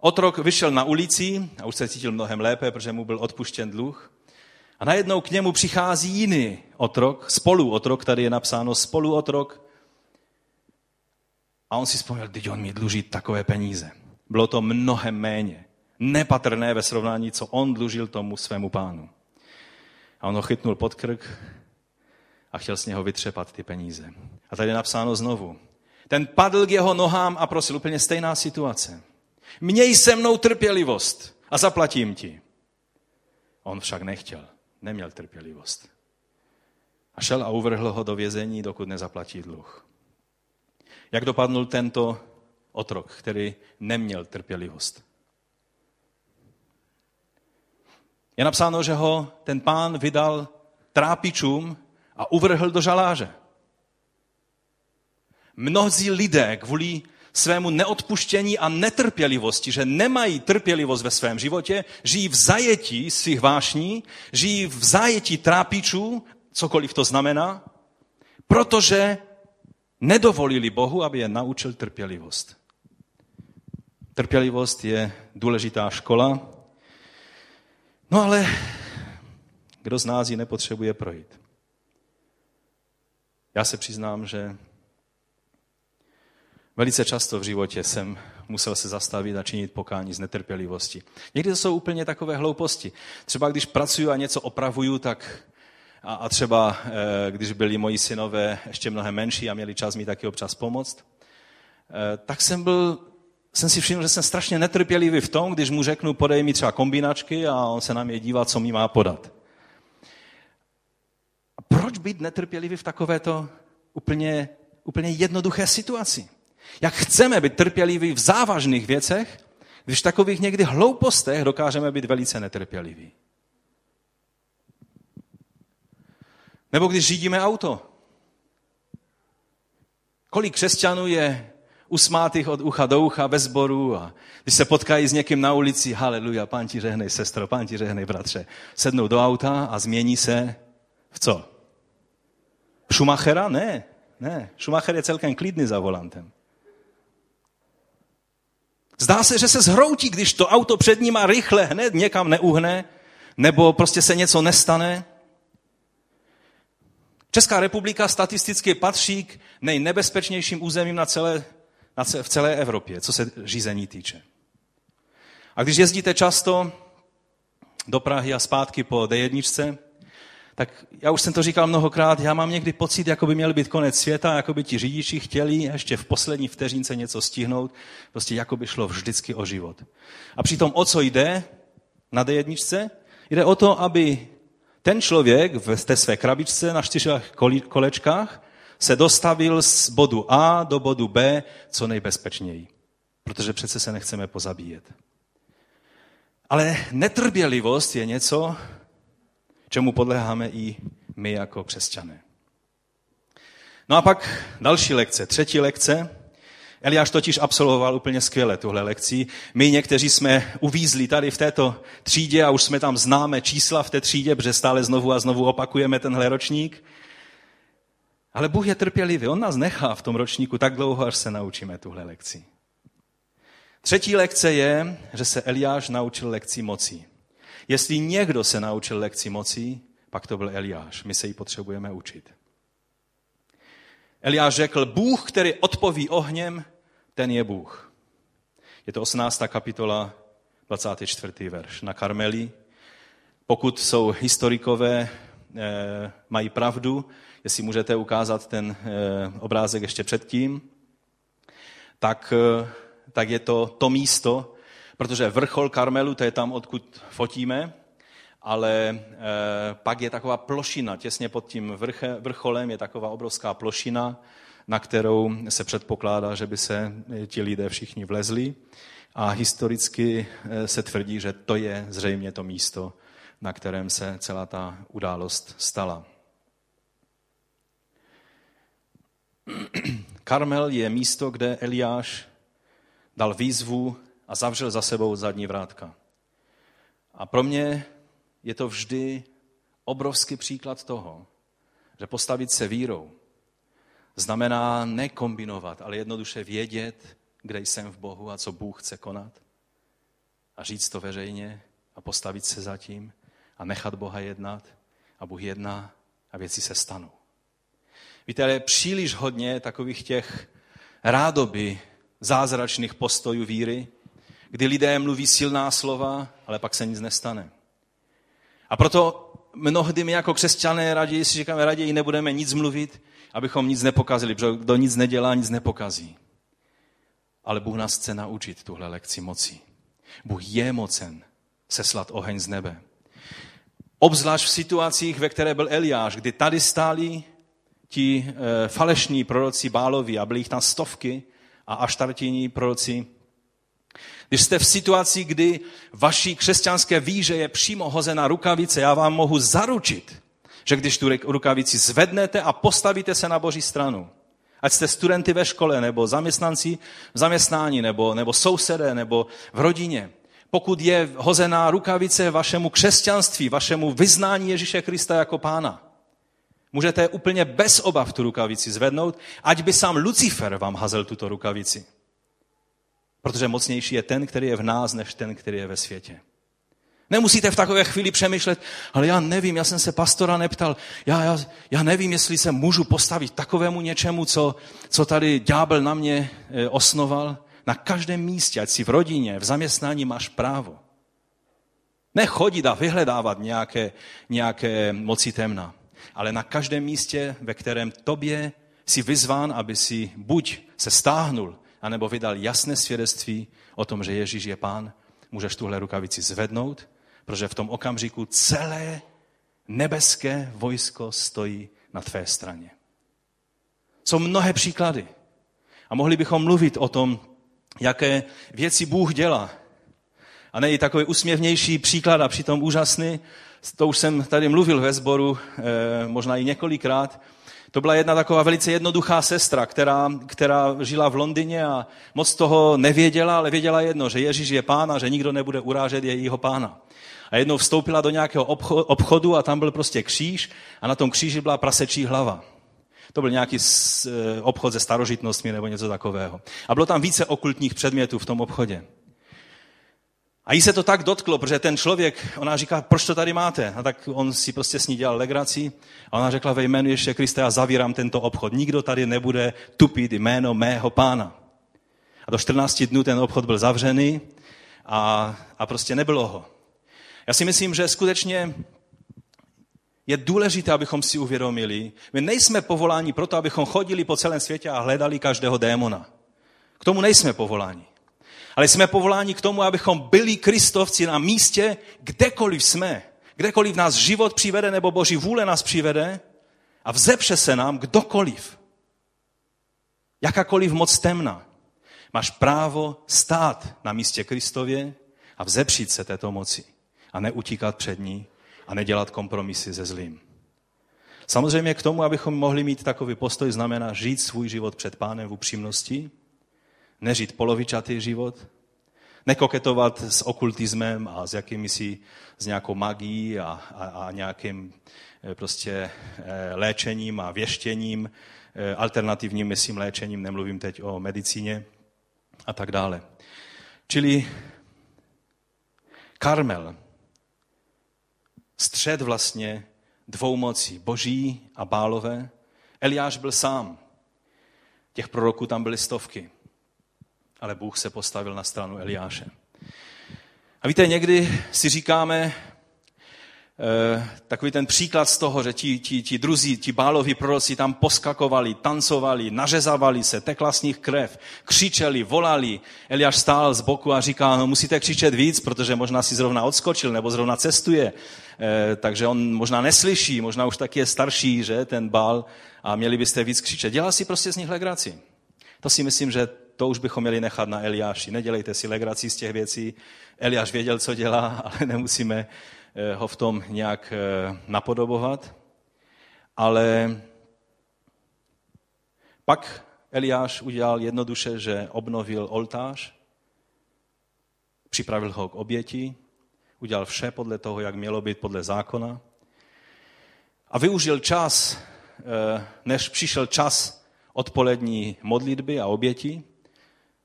otrok vyšel na ulici a už se cítil mnohem lépe, protože mu byl odpuštěn dluh. A najednou k němu přichází jiný otrok, spoluotrok, tady je napsáno spoluotrok. A on si vzpomněl, teď on mi dluží takové peníze. Bylo to mnohem méně nepatrné ve srovnání, co on dlužil tomu svému pánu. A on ho chytnul pod krk a chtěl z něho vytřepat ty peníze. A tady je napsáno znovu. Ten padl k jeho nohám a prosil úplně stejná situace. Měj se mnou trpělivost a zaplatím ti. On však nechtěl, neměl trpělivost. A šel a uvrhl ho do vězení, dokud nezaplatí dluh. Jak dopadnul tento otrok, který neměl trpělivost? je napsáno, že ho ten pán vydal trápičům a uvrhl do žaláře. Mnozí lidé kvůli svému neodpuštění a netrpělivosti, že nemají trpělivost ve svém životě, žijí v zajetí svých vášní, žijí v zajetí trápičů, cokoliv to znamená, protože nedovolili Bohu, aby je naučil trpělivost. Trpělivost je důležitá škola, No ale kdo z nás ji nepotřebuje projít? Já se přiznám, že velice často v životě jsem musel se zastavit a činit pokání z netrpělivosti. Někdy to jsou úplně takové hlouposti. Třeba když pracuju a něco opravuju, tak a, a třeba e, když byli moji synové ještě mnohem menší a měli čas mi taky občas pomoct, e, tak jsem byl jsem si všiml, že jsem strašně netrpělivý v tom, když mu řeknu, podej mi třeba kombinačky a on se na mě dívá, co mi má podat. A proč být netrpělivý v takovéto úplně, úplně jednoduché situaci? Jak chceme být trpěliví v závažných věcech, když v takových někdy hloupostech dokážeme být velice netrpěliví? Nebo když řídíme auto. Kolik křesťanů je usmátých od ucha do ucha, bez zboru a když se potkají s někým na ulici, haleluja, pán ti řehnej, sestro, pán ti řehnej, bratře, sednou do auta a změní se v co? Schumachera? Ne, ne. Schumacher je celkem klidný za volantem. Zdá se, že se zhroutí, když to auto před ním a rychle hned někam neuhne, nebo prostě se něco nestane. Česká republika statisticky patří k nejnebezpečnějším územím na celé v celé Evropě, co se řízení týče. A když jezdíte často do Prahy a zpátky po D1, tak já už jsem to říkal mnohokrát, já mám někdy pocit, jako by měl být konec světa, jako by ti řidiči chtěli ještě v poslední vteřince něco stihnout, prostě jako by šlo vždycky o život. A přitom o co jde na D1? Jde o to, aby ten člověk v té své krabičce na čtyřech kolečkách se dostavil z bodu A do bodu B co nejbezpečněji. Protože přece se nechceme pozabíjet. Ale netrpělivost je něco, čemu podléháme i my jako křesťané. No a pak další lekce, třetí lekce. Eliáš totiž absolvoval úplně skvěle tuhle lekci. My někteří jsme uvízli tady v této třídě a už jsme tam známe čísla v té třídě, protože stále znovu a znovu opakujeme tenhle ročník. Ale Bůh je trpělivý, On nás nechá v tom ročníku tak dlouho, až se naučíme tuhle lekci. Třetí lekce je, že se Eliáš naučil lekci mocí. Jestli někdo se naučil lekci mocí, pak to byl Eliáš. My se ji potřebujeme učit. Eliáš řekl, Bůh, který odpoví ohněm, ten je Bůh. Je to 18. kapitola, 24. verš. Na Karmeli, pokud jsou historikové, eh, mají pravdu, jestli můžete ukázat ten eh, obrázek ještě předtím, tak, eh, tak je to to místo, protože vrchol Karmelu, to je tam, odkud fotíme, ale e, pak je taková plošina, těsně pod tím vrcholem je taková obrovská plošina, na kterou se předpokládá, že by se ti lidé všichni vlezli. A historicky se tvrdí, že to je zřejmě to místo, na kterém se celá ta událost stala. Karmel je místo, kde Eliáš dal výzvu a zavřel za sebou zadní vrátka. A pro mě je to vždy obrovský příklad toho, že postavit se vírou znamená nekombinovat, ale jednoduše vědět, kde jsem v Bohu a co Bůh chce konat. A říct to veřejně a postavit se za tím a nechat Boha jednat a Bůh jedná a věci se stanou. Víte, ale je příliš hodně takových těch rádoby zázračných postojů víry, kdy lidé mluví silná slova, ale pak se nic nestane. A proto mnohdy my jako křesťané raději si říkáme, raději nebudeme nic mluvit, abychom nic nepokazili, protože kdo nic nedělá, nic nepokazí. Ale Bůh nás chce naučit tuhle lekci mocí. Bůh je mocen seslat oheň z nebe. Obzvlášť v situacích, ve které byl Eliáš, kdy tady stáli ti e, falešní proroci Bálovi a byli jich tam stovky a aštartíní proroci když jste v situaci, kdy vaší křesťanské víře je přímo hozena rukavice, já vám mohu zaručit, že když tu rukavici zvednete a postavíte se na boží stranu, ať jste studenty ve škole, nebo zaměstnanci v zaměstnání, nebo, nebo sousedé, nebo v rodině, pokud je hozená rukavice vašemu křesťanství, vašemu vyznání Ježíše Krista jako pána, můžete úplně bez obav tu rukavici zvednout, ať by sám Lucifer vám hazel tuto rukavici. Protože mocnější je ten, který je v nás, než ten, který je ve světě. Nemusíte v takové chvíli přemýšlet, ale já nevím, já jsem se pastora neptal, já, já, já nevím, jestli se můžu postavit takovému něčemu, co, co tady ďábel na mě e, osnoval. Na každém místě, ať si v rodině, v zaměstnání máš právo. Nechodit a vyhledávat nějaké, nějaké moci temna, ale na každém místě, ve kterém tobě si vyzván, aby si buď se stáhnul anebo vydal jasné svědectví o tom, že Ježíš je pán, můžeš tuhle rukavici zvednout, protože v tom okamžiku celé nebeské vojsko stojí na tvé straně. Jsou mnohé příklady. A mohli bychom mluvit o tom, jaké věci Bůh dělá. A nej takový usměvnější příklad a přitom úžasný, to už jsem tady mluvil ve sboru, eh, možná i několikrát, to byla jedna taková velice jednoduchá sestra, která, která žila v Londýně a moc toho nevěděla, ale věděla jedno, že Ježíš je pán a že nikdo nebude urážet jejího pána. A jednou vstoupila do nějakého obchodu a tam byl prostě kříž a na tom kříži byla prasečí hlava. To byl nějaký eh, obchod se starožitnostmi nebo něco takového. A bylo tam více okultních předmětů v tom obchodě. A jí se to tak dotklo, protože ten člověk, ona říká, proč to tady máte? A tak on si prostě s ní dělal legraci. A ona řekla, ve jménu ještě Krista, já zavírám tento obchod. Nikdo tady nebude tupit jméno mého pána. A do 14 dnů ten obchod byl zavřený a, a prostě nebylo ho. Já si myslím, že skutečně je důležité, abychom si uvědomili, my nejsme povoláni proto, abychom chodili po celém světě a hledali každého démona. K tomu nejsme povoláni. Ale jsme povoláni k tomu, abychom byli kristovci na místě, kdekoliv jsme. Kdekoliv nás život přivede nebo Boží vůle nás přivede a vzepře se nám kdokoliv. Jakákoliv moc temna. Máš právo stát na místě Kristově a vzepřít se této moci a neutíkat před ní a nedělat kompromisy se zlým. Samozřejmě k tomu, abychom mohli mít takový postoj, znamená žít svůj život před pánem v upřímnosti, nežít polovičatý život, nekoketovat s okultismem a s jakými si, s nějakou magií a, a, a nějakým eh, prostě eh, léčením a věštěním, eh, alternativním, myslím, léčením, nemluvím teď o medicíně a tak dále. Čili Karmel, střed vlastně dvou mocí, boží a bálové. Eliáš byl sám. Těch proroků tam byly stovky. Ale Bůh se postavil na stranu Eliáše. A víte, někdy si říkáme, Eh, takový ten příklad z toho, že ti, ti, ti druzí, ti báloví proroci tam poskakovali, tancovali, nařezávali se, tekla z nich krev, křičeli, volali. Eliáš stál z boku a říká, no musíte křičet víc, protože možná si zrovna odskočil nebo zrovna cestuje, e, takže on možná neslyší, možná už taky je starší, že, ten bál a měli byste víc křičet. Dělá si prostě z nich legraci. To si myslím, že to už bychom měli nechat na Eliáši. Nedělejte si legraci z těch věcí. Eliáš věděl, co dělá, ale nemusíme Eh, ho v tom nějak eh, napodobovat. Ale pak Eliáš udělal jednoduše, že obnovil oltář, připravil ho k oběti, udělal vše podle toho, jak mělo být podle zákona a využil čas, eh, než přišel čas odpolední modlitby a oběti,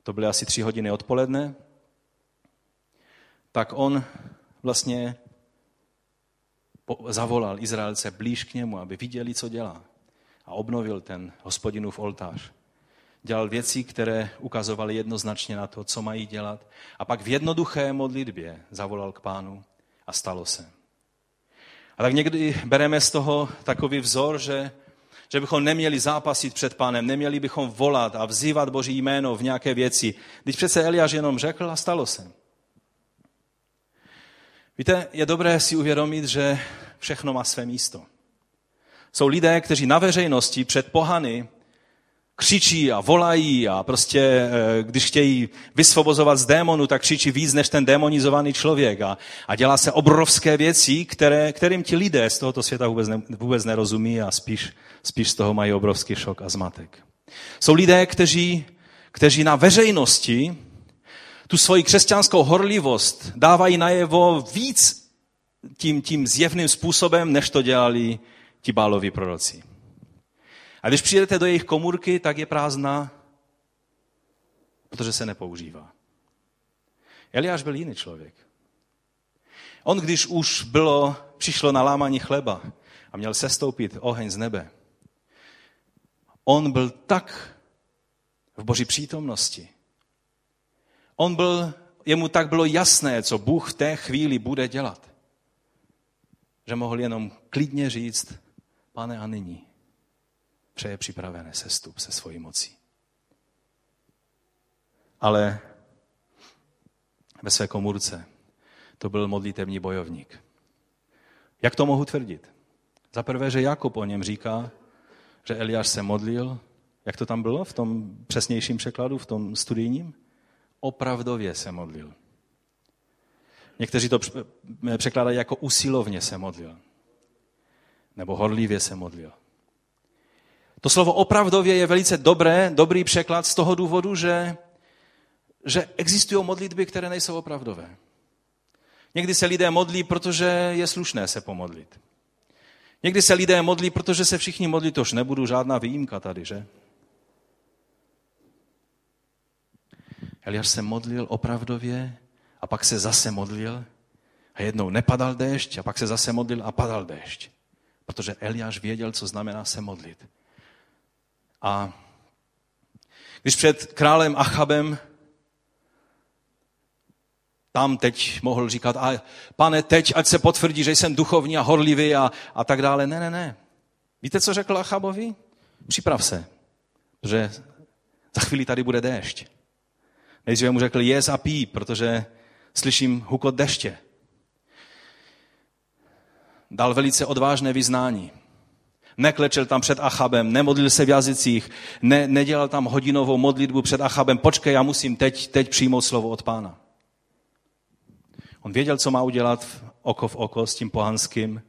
to byly asi tři hodiny odpoledne, tak on vlastně zavolal Izraelce blíž k němu, aby viděli, co dělá. A obnovil ten hospodinův oltář. Dělal věci, které ukazovaly jednoznačně na to, co mají dělat. A pak v jednoduché modlitbě zavolal k pánu a stalo se. A tak někdy bereme z toho takový vzor, že, že bychom neměli zápasit před pánem, neměli bychom volat a vzývat Boží jméno v nějaké věci. Když přece Eliáš jenom řekl a stalo se. Víte, je dobré si uvědomit, že všechno má své místo. Jsou lidé, kteří na veřejnosti před pohany křičí a volají a prostě, eh, když chtějí vysvobozovat z démonu, tak křičí víc než ten demonizovaný člověk a, a dělá se obrovské věci, které, kterým ti lidé z tohoto světa vůbec, ne, vůbec nerozumí a spíš, spíš z toho mají obrovský šok a zmatek. Jsou lidé, kteří, kteří na veřejnosti tu svoji křesťanskou horlivost dávají najevo víc tím, tím zjevným způsobem, než to dělali ti báloví proroci. A když přijdete do jejich komůrky, tak je prázdná, protože se nepoužívá. Eliáš byl jiný člověk. On, když už bylo, přišlo na lámaní chleba a měl sestoupit oheň z nebe, on byl tak v boží přítomnosti, On byl, jemu tak bylo jasné, co Bůh v té chvíli bude dělat, že mohl jenom klidně říct, pane a nyní, přeje připravené sestup se svojí mocí. Ale ve své komůrce to byl modlitevní bojovník. Jak to mohu tvrdit? Za prvé, že Jakob o něm říká, že Eliáš se modlil, jak to tam bylo v tom přesnějším překladu, v tom studijním? opravdově se modlil. Někteří to překládají jako usilovně se modlil. Nebo horlivě se modlil. To slovo opravdově je velice dobré, dobrý překlad z toho důvodu, že, že existují modlitby, které nejsou opravdové. Někdy se lidé modlí, protože je slušné se pomodlit. Někdy se lidé modlí, protože se všichni modlí, tož nebudu žádná výjimka tady, že? Eliáš se modlil opravdově a pak se zase modlil a jednou nepadal déšť a pak se zase modlil a padal déšť. Protože Eliáš věděl, co znamená se modlit. A když před králem Achabem tam teď mohl říkat, a pane, teď ať se potvrdí, že jsem duchovní a horlivý a, a tak dále. Ne, ne, ne. Víte, co řekl Achabovi? Připrav se, že za chvíli tady bude déšť. Nejdříve mu řekl, jez a pí, protože slyším hukot deště. Dal velice odvážné vyznání. Neklečel tam před Achabem, nemodlil se v jazycích, ne, nedělal tam hodinovou modlitbu před Achabem. Počkej, já musím teď, teď přijmout slovo od pána. On věděl, co má udělat oko v oko s tím pohanským,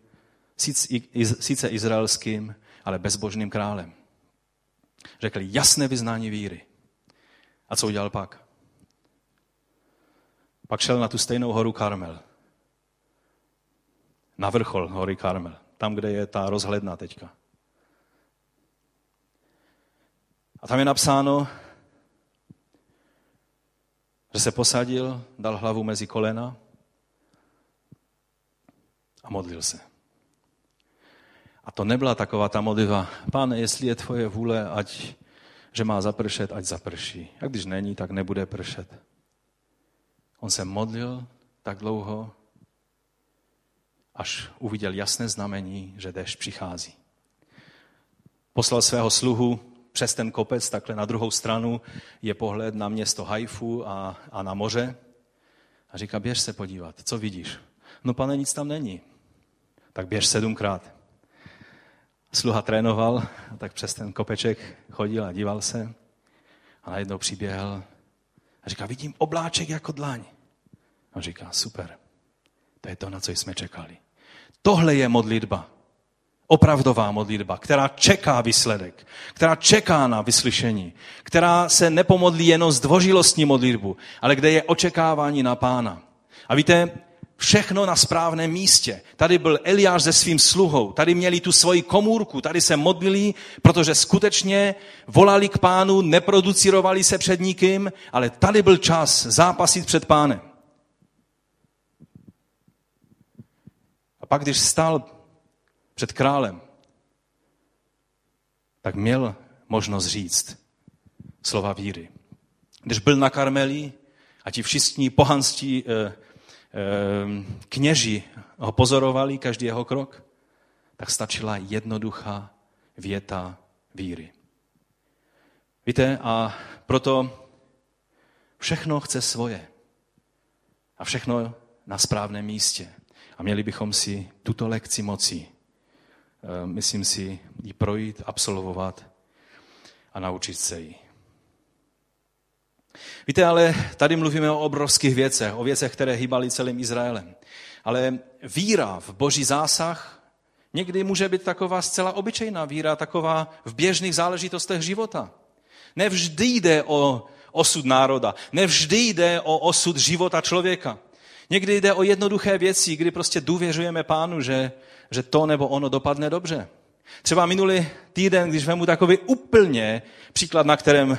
sice izraelským, ale bezbožným králem. Řekl jasné vyznání víry. A co udělal pak? Pak šel na tu stejnou horu Karmel. Na vrchol hory Karmel. Tam, kde je ta rozhledna teďka. A tam je napsáno, že se posadil, dal hlavu mezi kolena a modlil se. A to nebyla taková ta modlitba, pane, jestli je tvoje vůle, ať, že má zapršet, ať zaprší. A když není, tak nebude pršet. On se modlil tak dlouho, až uviděl jasné znamení, že déšť přichází. Poslal svého sluhu přes ten kopec, takhle na druhou stranu je pohled na město Haifu a, a na moře. A říká, běž se podívat, co vidíš? No pane, nic tam není. Tak běž sedmkrát. Sluha trénoval, tak přes ten kopeček chodil a díval se. A najednou přiběhl a říká, vidím obláček jako dlaň. A říká, super, to je to, na co jsme čekali. Tohle je modlitba. Opravdová modlitba, která čeká výsledek, která čeká na vyslyšení, která se nepomodlí jenom zdvořilostní modlitbu, ale kde je očekávání na pána. A víte, všechno na správném místě. Tady byl Eliáš se svým sluhou, tady měli tu svoji komůrku, tady se modlili, protože skutečně volali k pánu, neproducirovali se před nikým, ale tady byl čas zápasit před pánem. A pak, když stál před králem, tak měl možnost říct slova víry. Když byl na Karmeli a ti všichni pohanstí eh, eh, kněži ho pozorovali, každý jeho krok, tak stačila jednoduchá věta víry. Víte, a proto všechno chce svoje. A všechno na správném místě. A měli bychom si tuto lekci moci, eh, myslím si, ji projít, absolvovat a naučit se ji. Víte, ale tady mluvíme o obrovských věcech, o věcech, které hýbaly celým Izraelem. Ale víra v boží zásah někdy může být taková zcela obyčejná víra, taková v běžných záležitostech života. Nevždy jde o osud národa, nevždy jde o osud života člověka. Někdy jde o jednoduché věci, kdy prostě důvěřujeme pánu, že, že to nebo ono dopadne dobře. Třeba minulý týden, když vemu takový úplně příklad, na kterém e,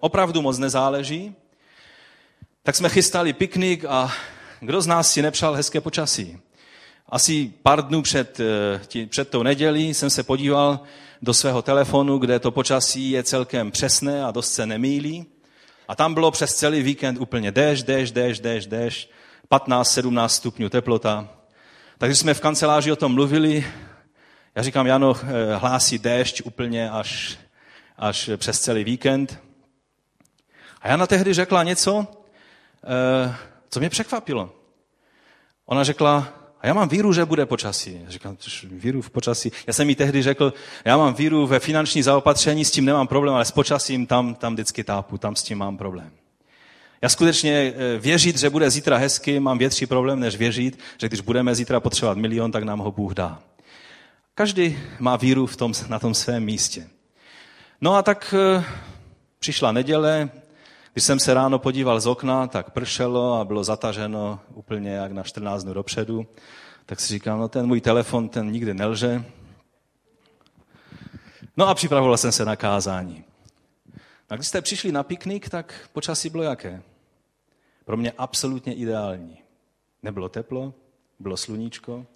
opravdu moc nezáleží, tak jsme chystali piknik a kdo z nás si nepřál hezké počasí? Asi pár dnů před, e, před tou nedělí jsem se podíval do svého telefonu, kde to počasí je celkem přesné a dost se nemýlí. A tam bylo přes celý víkend úplně déšť, déšť, déšť, déšť, déšť, 15-17 stupňů teplota. Takže jsme v kanceláři o tom mluvili. Já říkám, Jano eh, hlásí déšť úplně až, až přes celý víkend. A Jana tehdy řekla něco, eh, co mě překvapilo. Ona řekla, a já mám víru, že bude počasí. Říkám, víru v počasí. Já jsem jí tehdy řekl, já mám víru ve finanční zaopatření, s tím nemám problém, ale s počasím tam, tam vždycky tápu, tam s tím mám problém. Já skutečně eh, věřit, že bude zítra hezky, mám větší problém, než věřit, že když budeme zítra potřebovat milion, tak nám ho Bůh dá. Každý má víru v tom, na tom svém místě. No a tak e, přišla neděle, když jsem se ráno podíval z okna, tak pršelo a bylo zataženo úplně jak na 14 dnů dopředu. Tak si říkám, no ten můj telefon, ten nikdy nelže. No a připravoval jsem se na kázání. A když jste přišli na piknik, tak počasí bylo jaké? Pro mě absolutně ideální. Nebylo teplo, bylo sluníčko.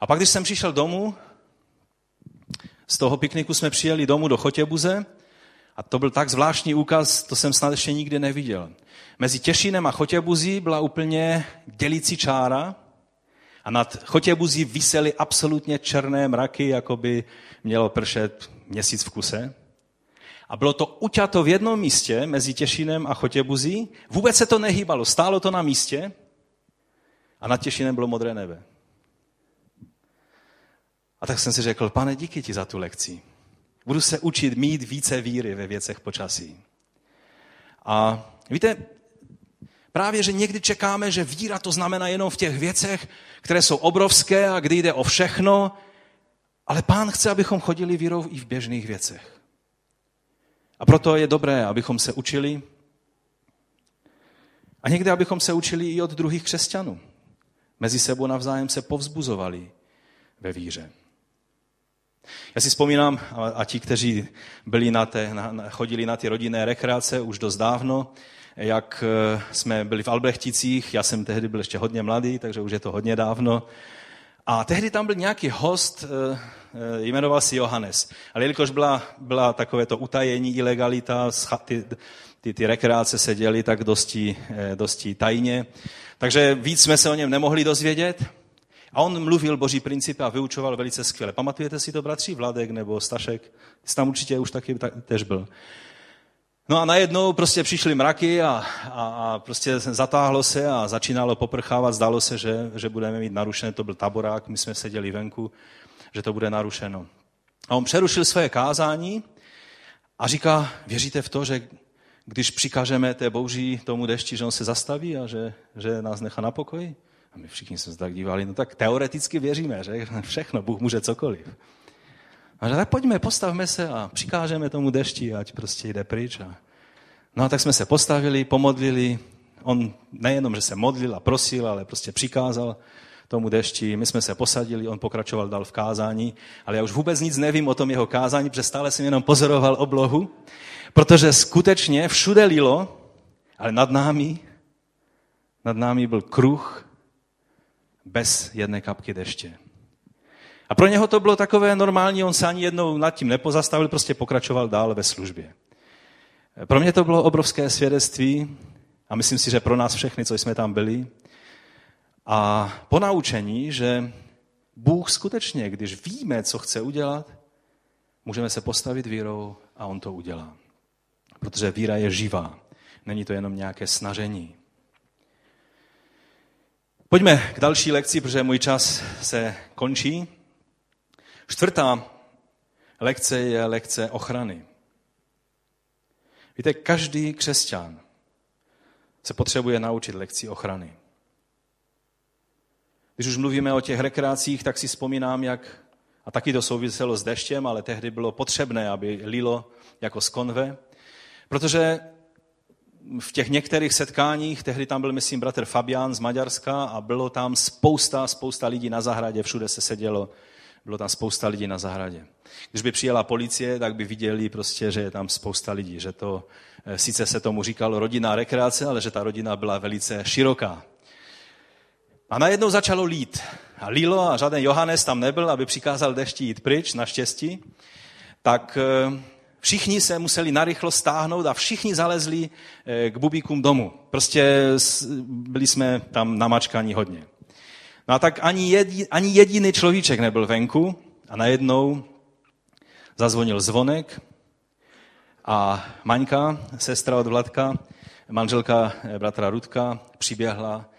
A pak, když jsem přišel domů, z toho pikniku jsme přijeli domů do Chotěbuze A to byl tak zvláštní úkaz, to jsem snad ještě nikdy neviděl. Mezi Těšinem a Chotěbuzí byla úplně dělící čára a nad Chotěbuzí vysely absolutně černé mraky, jako by mělo pršet měsíc v kuse. A bylo to uťato v jednom místě mezi Těšinem a Chotěbuzí. Vůbec se to nehýbalo, stálo to na místě a nad Těšinem bylo modré nebe. A tak jsem si řekl, pane, díky ti za tu lekci. Budu se učit mít více víry ve věcech počasí. A víte, právě, že někdy čekáme, že víra to znamená jenom v těch věcech, které jsou obrovské a kdy jde o všechno, ale pán chce, abychom chodili vírou i v běžných věcech. A proto je dobré, abychom se učili a někdy, abychom se učili i od druhých křesťanů. Mezi sebou navzájem se povzbuzovali ve víře. Já si vzpomínám, a ti, kteří byli na té, na, chodili na ty rodinné rekreace už dost dávno, jak eh, jsme byli v Albrechticích, já jsem tehdy byl ještě hodně mladý, takže už je to hodně dávno. A tehdy tam byl nějaký host, eh, eh, jmenoval se Johannes. Ale jelikož byla, byla takové to utajení, ilegalita, ty, ty, ty rekreace se děly tak dosti, dosti tajně, takže víc jsme se o něm nemohli dozvědět. A on mluvil boží principy a vyučoval velice skvěle. Pamatujete si to, bratři Vladek nebo Stašek? Jsi tam určitě už taky tak, tež byl. No a najednou prostě přišly mraky a, a, a prostě zatáhlo se a začínalo poprchávat. Zdálo se, že, že budeme mít narušené, to byl taborák, my jsme seděli venku, že to bude narušeno. A on přerušil své kázání a říká, věříte v to, že když přikážeme té bouří tomu dešti, že on se zastaví a že, že nás nechá na pokoji? A my všichni jsme se tak dívali, no tak teoreticky věříme, že všechno, Bůh může cokoliv. A že tak pojďme, postavme se a přikážeme tomu dešti, ať prostě jde pryč. A... No a tak jsme se postavili, pomodlili. On nejenom, že se modlil a prosil, ale prostě přikázal tomu dešti. My jsme se posadili, on pokračoval dál v kázání, ale já už vůbec nic nevím o tom jeho kázání, protože stále jsem jenom pozoroval oblohu, protože skutečně všude lilo, ale nad námi, nad námi byl kruh bez jedné kapky deště. A pro něho to bylo takové normální, on se ani jednou nad tím nepozastavil, prostě pokračoval dál ve službě. Pro mě to bylo obrovské svědectví a myslím si, že pro nás všechny, co jsme tam byli. A ponaučení, že Bůh skutečně, když víme, co chce udělat, můžeme se postavit vírou a on to udělá. Protože víra je živá. Není to jenom nějaké snažení. Pojďme k další lekci, protože můj čas se končí. Čtvrtá lekce je lekce ochrany. Víte, každý křesťan se potřebuje naučit lekci ochrany. Když už mluvíme o těch rekreacích, tak si vzpomínám, jak, a taky to souviselo s deštěm, ale tehdy bylo potřebné, aby lilo jako z konve, protože v těch některých setkáních, tehdy tam byl, myslím, bratr Fabián z Maďarska a bylo tam spousta, spousta lidí na zahradě, všude se sedělo, bylo tam spousta lidí na zahradě. Když by přijela policie, tak by viděli prostě, že je tam spousta lidí, že to, eh, sice se tomu říkalo rodinná rekreace, ale že ta rodina byla velice široká. A najednou začalo lít. A lílo a žádný Johannes tam nebyl, aby přikázal dešti jít pryč, naštěstí. Tak eh, Všichni se museli narychlo stáhnout a všichni zalezli eh, k bubíkům domů. Prostě byli jsme tam namačkaní hodně. No a tak ani, jedi, ani jediný človíček nebyl venku a najednou zazvonil zvonek a Maňka, sestra od Vladka, manželka eh, bratra Rudka, přiběhla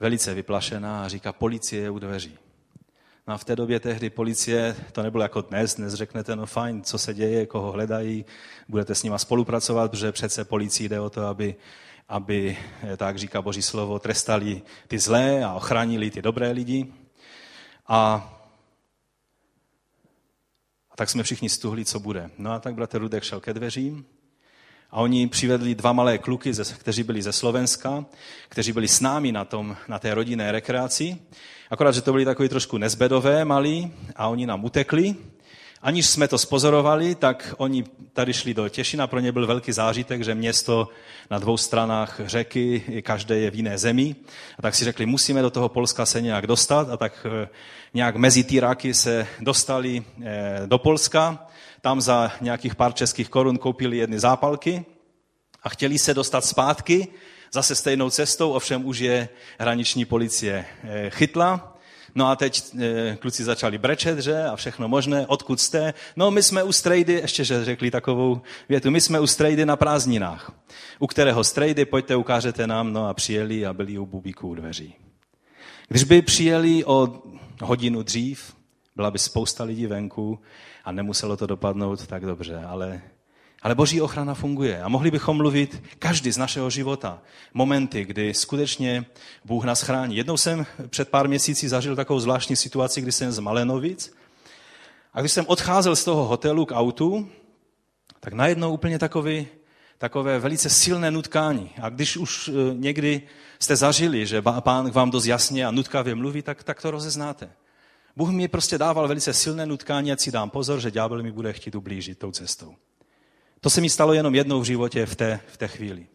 velice vyplašená a říká, policie je u dveří. No a v té době tehdy policie, to nebylo jako dnes, dnes řeknete, no fajn, co se děje, koho hledají, budete s nima spolupracovat, protože přece policii jde o to, aby, aby, eh, tak říká Boží slovo, trestali ty zlé a ochránili ty dobré lidi. A, a tak jsme všichni stuhli, co bude. No a tak bratr Rudek šel ke dveřím a oni přivedli dva malé kluky, kteří byli ze Slovenska, kteří byli s námi na, tom, na té rodinné rekreaci. Akorát, že to byli takový trošku nezbedové malí a oni nám utekli aniž jsme to spozorovali, tak oni tady šli do Těšina, pro ně byl velký zážitek, že město na dvou stranách řeky, každé je v jiné zemi. A tak si řekli, musíme do toho Polska se nějak dostat a tak eh, nějak mezi týraky se dostali eh, do Polska. Tam za nějakých pár českých korun koupili jedny zápalky a chtěli se dostat zpátky, zase stejnou cestou, ovšem už je hraniční policie eh, chytla No a teď e, kluci začali brečet, že, a všechno možné, odkud jste? No my jsme u strejdy, ještě že řekli takovou větu, my jsme u strejdy na prázdninách. U kterého strejdy, pojďte, ukážete nám, no a přijeli a byli u bubíků u dveří. Když by přijeli o hodinu dřív, byla by spousta lidí venku a nemuselo to dopadnout tak dobře, ale ale boží ochrana funguje a mohli bychom mluvit každý z našeho života. Momenty, kdy skutečně Bůh nás chrání. Jednou jsem před pár měsíci zažil takovou zvláštní situaci, kdy jsem z Malenovic a když jsem odcházel z toho hotelu k autu, tak najednou úplně takový, takové velice silné nutkání. A když už e, někdy jste zažili, že pán k vám dost jasně a nutkavě mluví, tak, tak to rozeznáte. Bůh mi prostě dával velice silné nutkání, ať si dám pozor, že ďábel mi bude chtít ublížit tou cestou. To se mi stalo jenom jednou v životě v té, v té chvíli.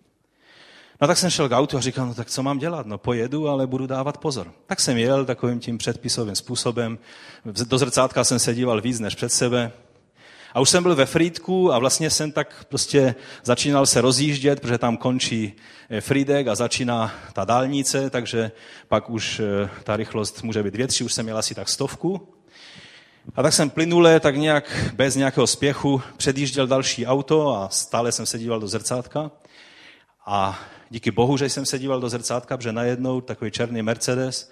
No tak jsem šel k autu a říkal, no tak co mám dělat? No pojedu, ale budu dávat pozor. Tak jsem jel takovým tím předpisovým způsobem. Do zrcátka jsem se díval víc než před sebe. A už jsem byl ve Frýdku a vlastně jsem tak prostě začínal se rozjíždět, protože tam končí eh, Frýdek a začíná ta dálnice, takže pak už eh, ta rychlost může být větší, už jsem měl asi tak stovku. A tak jsem plynule, tak nějak bez nějakého spěchu předjížděl další auto a stále jsem se díval do zrcátka. A díky bohu, že jsem se díval do zrcátka, protože najednou takový černý Mercedes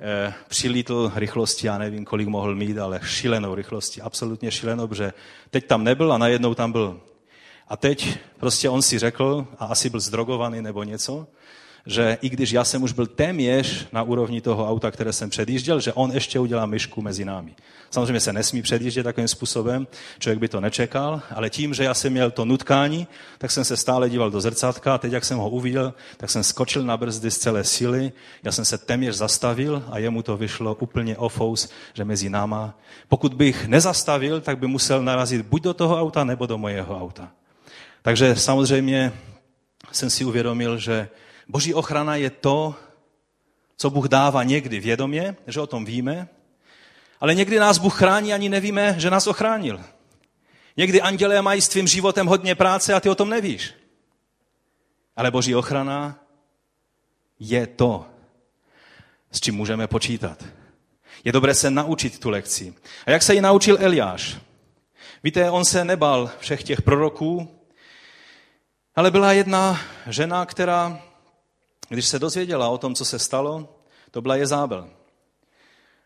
eh, přilítl rychlosti, já nevím, kolik mohl mít, ale šílenou rychlosti, absolutně šílenou, protože teď tam nebyl a najednou tam byl. A teď prostě on si řekl, a asi byl zdrogovaný nebo něco, že i když já jsem už byl téměř na úrovni toho auta, které jsem předjížděl, že on ještě udělá myšku mezi námi. Samozřejmě se nesmí předjíždět takovým způsobem, člověk by to nečekal, ale tím, že já jsem měl to nutkání, tak jsem se stále díval do zrcátka a teď, jak jsem ho uviděl, tak jsem skočil na brzdy z celé síly, já jsem se téměř zastavil a jemu to vyšlo úplně ofous, že mezi náma. Pokud bych nezastavil, tak by musel narazit buď do toho auta, nebo do mojeho auta. Takže samozřejmě jsem si uvědomil, že Boží ochrana je to, co Bůh dává někdy vědomě, že o tom víme, ale někdy nás Bůh chrání, ani nevíme, že nás ochránil. Někdy andělé mají s tvým životem hodně práce a ty o tom nevíš. Ale Boží ochrana je to, s čím můžeme počítat. Je dobré se naučit tu lekci. A jak se ji naučil Eliáš? Víte, on se nebal všech těch proroků, ale byla jedna žena, která když se dozvěděla o tom, co se stalo, to byla Jezábel.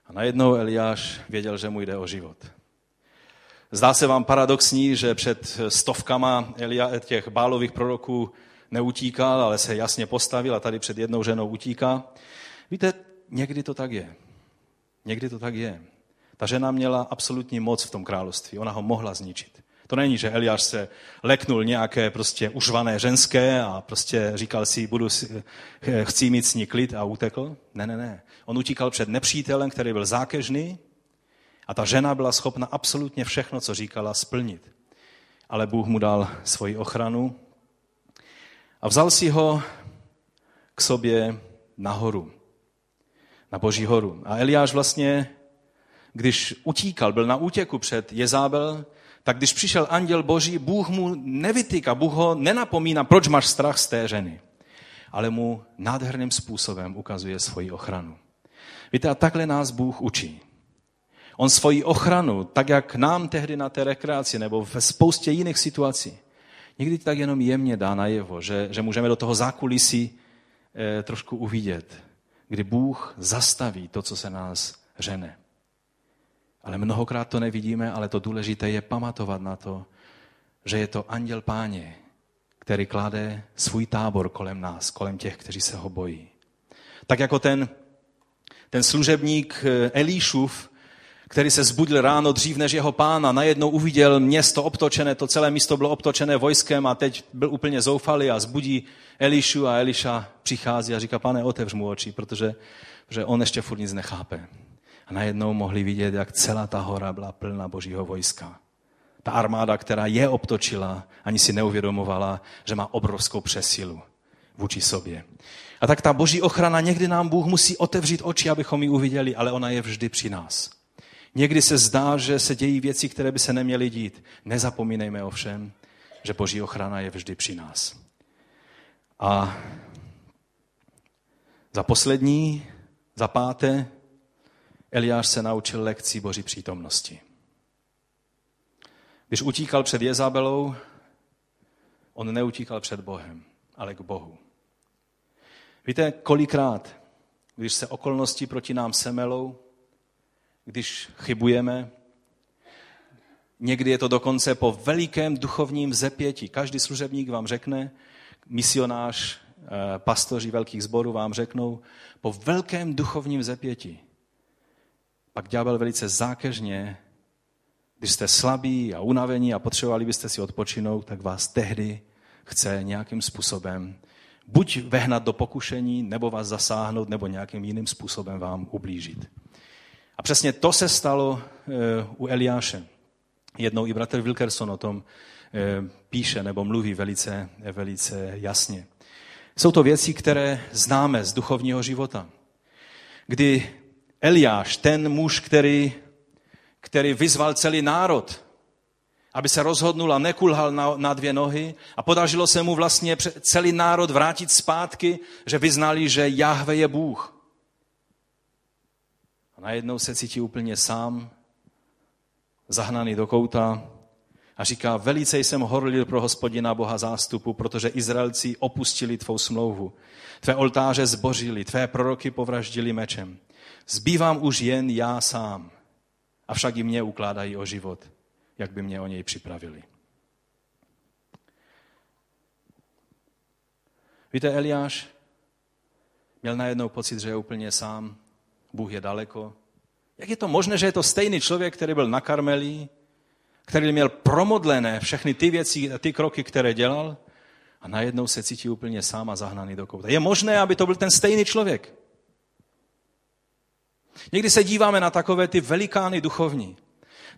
A najednou Eliáš věděl, že mu jde o život. Zdá se vám paradoxní, že před stovkama Elia, těch bálových proroků neutíkal, ale se jasně postavil a tady před jednou ženou utíká. Víte, někdy to tak je. Někdy to tak je. Ta žena měla absolutní moc v tom království. Ona ho mohla zničit. To není, že Eliáš se leknul nějaké prostě užvané ženské a prostě říkal si, budu si, eh, chci mít s ní klid a utekl. Ne, ne, ne. On utíkal před nepřítelem, který byl zákežný a ta žena byla schopna absolutně všechno, co říkala, splnit. Ale Bůh mu dal svoji ochranu a vzal si ho k sobě nahoru, na Boží horu. A Eliáš vlastně, když utíkal, byl na útěku před Jezábel, tak když přišel anděl boží, Bůh mu nevytýká, Bůh ho nenapomíná, proč máš strach z té ženy, ale mu nádherným způsobem ukazuje svoji ochranu. Víte, a takhle nás Bůh učí. On svoji ochranu, tak jak nám tehdy na té rekreaci nebo ve spoustě jiných situací, někdy tak jenom jemně dá najevo, že, že můžeme do toho zákulisí eh, trošku uvidět, kdy Bůh zastaví to, co se nás řene. Ale mnohokrát to nevidíme, ale to důležité je pamatovat na to, že je to anděl páně, který klade svůj tábor kolem nás, kolem těch, kteří se ho bojí. Tak jako ten, ten služebník eh, Elíšův, který se zbudil ráno dřív než jeho pána, najednou uviděl město obtočené, to celé místo bylo obtočené vojskem a teď byl úplně zoufalý a zbudí Elišu a Eliša přichází a říká, pane, otevř mu oči, protože, protože on ještě furt nic nechápe. A najednou mohli vidět, jak celá ta hora byla plná božího vojska. Ta armáda, která je obtočila, ani si neuvědomovala, že má obrovskou přesilu vůči sobě. A tak ta boží ochrana, někdy nám Bůh musí otevřít oči, abychom ji uviděli, ale ona je vždy při nás. Někdy se zdá, že se dějí věci, které by se neměly dít. Nezapomínejme ovšem, že boží ochrana je vždy při nás. A za poslední, za páté, Eliáš se naučil lekcí boží přítomnosti. Když utíkal před Jezabelou, on neutíkal před Bohem, ale k Bohu. Víte, kolikrát, když se okolnosti proti nám semelou, když chybujeme, někdy je to dokonce po velikém duchovním zepětí. Každý služebník vám řekne, misionář, eh, pastoři velkých zborů vám řeknou, po velkém duchovním zepětí. Pak ďábel velice zákeřně, když jste slabí a unavení a potřebovali byste si odpočinout, tak vás tehdy chce nějakým způsobem buď vehnat do pokušení, nebo vás zasáhnout, nebo nějakým jiným způsobem vám ublížit. A přesně to se stalo eh, u Eliáše. Jednou i bratr Wilkerson o tom eh, píše nebo mluví velice, velice jasně. Jsou to věci, které známe z duchovního života. Kdy Eliáš, ten muž, který, který vyzval celý národ, aby se rozhodnul a nekulhal na, na dvě nohy a podařilo se mu vlastně celý národ vrátit zpátky, že vyznali, že Jahve je Bůh. A najednou se cítí úplně sám, zahnaný do kouta a říká, velice jsem horlil pro hospodina Boha zástupu, protože Izraelci opustili tvou smlouvu. Tvé oltáře zbořili, tvé proroky povraždili mečem. Zbývám už jen já sám. Avšak i mě ukládají o život, jak by mě o něj připravili. Víte, Eliáš měl najednou pocit, že je úplně sám, Bůh je daleko. Jak je to možné, že je to stejný člověk, který byl na Karmelí, který měl promodlené všechny ty věci a ty kroky, které dělal, a najednou se cítí úplně sám a zahnaný do kouta. Je možné, aby to byl ten stejný člověk. Někdy se díváme na takové ty velikány duchovní.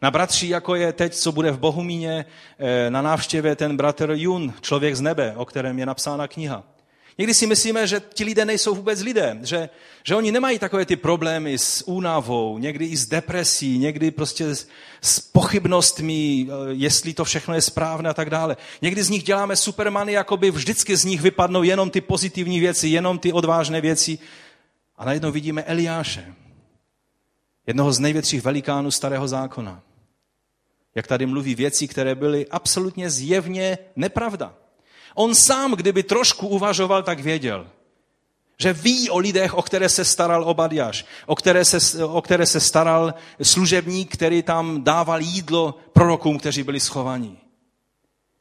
Na bratří, jako je teď, co bude v Bohumíně, eh, na návštěvě ten bratr Jun, člověk z nebe, o kterém je napsána kniha. Někdy si myslíme, že ti lidé nejsou vůbec lidé, že, že oni nemají takové ty problémy s únavou, někdy i s depresí, někdy prostě s, s pochybnostmi, eh, jestli to všechno je správné a tak dále. Někdy z nich děláme supermany, jako by vždycky z nich vypadnou jenom ty pozitivní věci, jenom ty odvážné věci. A najednou vidíme Eliáše, jednoho z největších velikánů starého zákona. Jak tady mluví věci, které byly absolutně zjevně nepravda. On sám, kdyby trošku uvažoval, tak věděl, že ví o lidech, o které se staral Obadiáš, o které se, o které se staral služebník, který tam dával jídlo prorokům, kteří byli schovaní.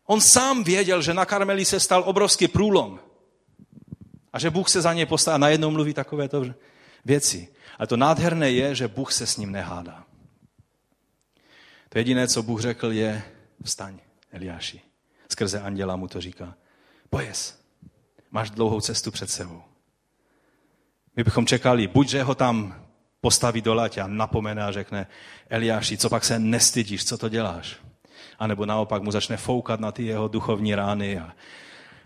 On sám věděl, že na Karmeli se stal obrovský průlom a že Bůh se za ně postavil. A najednou mluví takovéto věci. Ale to nádherné je, že Bůh se s ním nehádá. To jediné, co Bůh řekl, je vstaň, Eliáši. Skrze anděla mu to říká. Pojez, máš dlouhou cestu před sebou. My bychom čekali, buď že ho tam postaví do latě a napomene a řekne, Eliáši, co pak se nestydíš, co to děláš? A nebo naopak mu začne foukat na ty jeho duchovní rány a,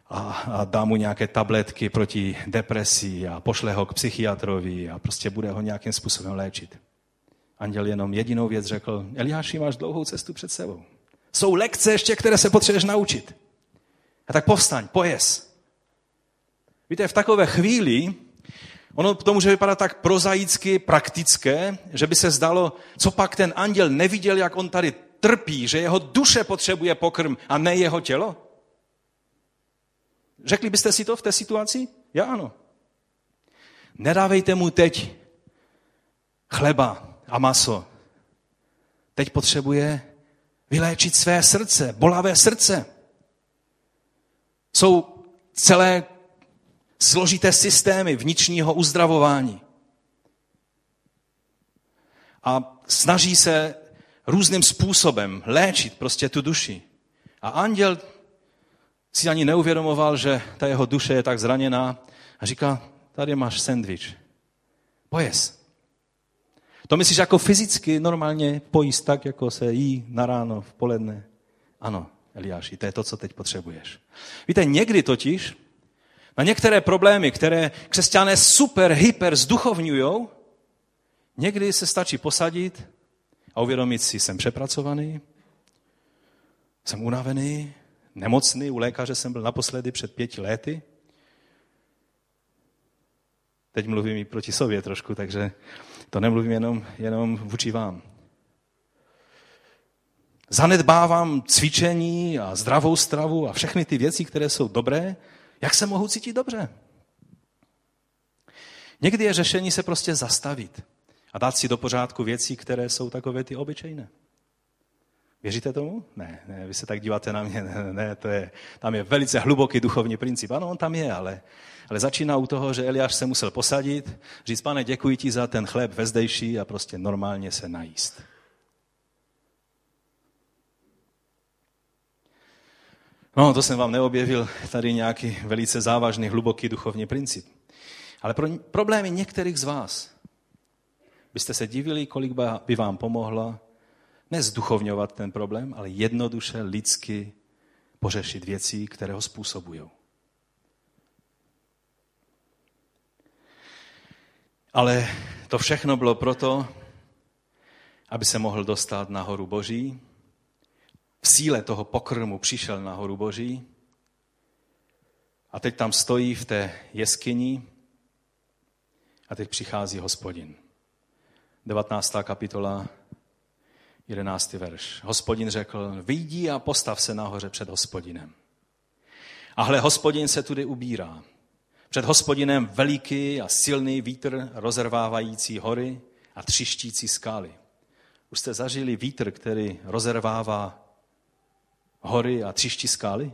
a, a dá mu nějaké tabletky proti depresii a pošle ho k psychiatrovi a prostě bude ho nějakým způsobem léčit. Anděl jenom jedinou věc řekl, Eliáši, máš dlouhou cestu před sebou. Jsou lekce ještě, které se potřebuješ naučit. A tak povstaň, pojez. Víte, v takové chvíli, ono to může vypadat tak prozaicky, praktické, že by se zdalo, co pak ten anděl neviděl, jak on tady trpí, že jeho duše potřebuje pokrm a ne jeho tělo? Řekli byste si to v té situaci? Já ano. Nedávejte mu teď chleba a maso. Teď potřebuje vyléčit své srdce, bolavé srdce. Jsou celé složité systémy vnitřního uzdravování. A snaží se různým způsobem léčit prostě tu duši. A anděl si ani neuvědomoval, že ta jeho duše je tak zraněná a říká, tady máš sendvič. Pojez. To myslíš jako fyzicky normálně pojíst tak, jako se jí na ráno, v poledne? Ano, Eliáši, to je to, co teď potřebuješ. Víte, někdy totiž na některé problémy, které křesťané super, hyper zduchovňují, někdy se stačí posadit a uvědomit si, jsem přepracovaný, jsem unavený, nemocný, u lékaře jsem byl naposledy před pěti lety. Teď mluvím i proti sobě trošku, takže to nemluvím jenom, jenom vůči vám. Zanedbávám cvičení a zdravou stravu a všechny ty věci, které jsou dobré. Jak se mohu cítit dobře? Někdy je řešení se prostě zastavit a dát si do pořádku věci, které jsou takové ty obyčejné. Věříte tomu? Ne, ne, vy se tak díváte na mě, ne, ne, to je, tam je velice hluboký duchovní princip. Ano, on tam je, ale, ale začíná u toho, že Eliáš se musel posadit, říct, pane, děkuji ti za ten chléb vezdejší a prostě normálně se najíst. No, to jsem vám neobjevil tady nějaký velice závažný, hluboký duchovní princip. Ale pro problémy některých z vás byste se divili, kolik by vám pomohlo nezduchovňovat ten problém, ale jednoduše lidsky pořešit věci, které ho způsobují. Ale to všechno bylo proto, aby se mohl dostat na horu Boží. V síle toho pokrmu přišel na horu Boží a teď tam stojí v té jeskyni a teď přichází hospodin. 19. kapitola 11. verš. Hospodin řekl, vyjdi a postav se nahoře před hospodinem. A hle, hospodin se tudy ubírá. Před hospodinem veliký a silný vítr rozervávající hory a třištící skály. Už jste zažili vítr, který rozervává hory a třiští skály?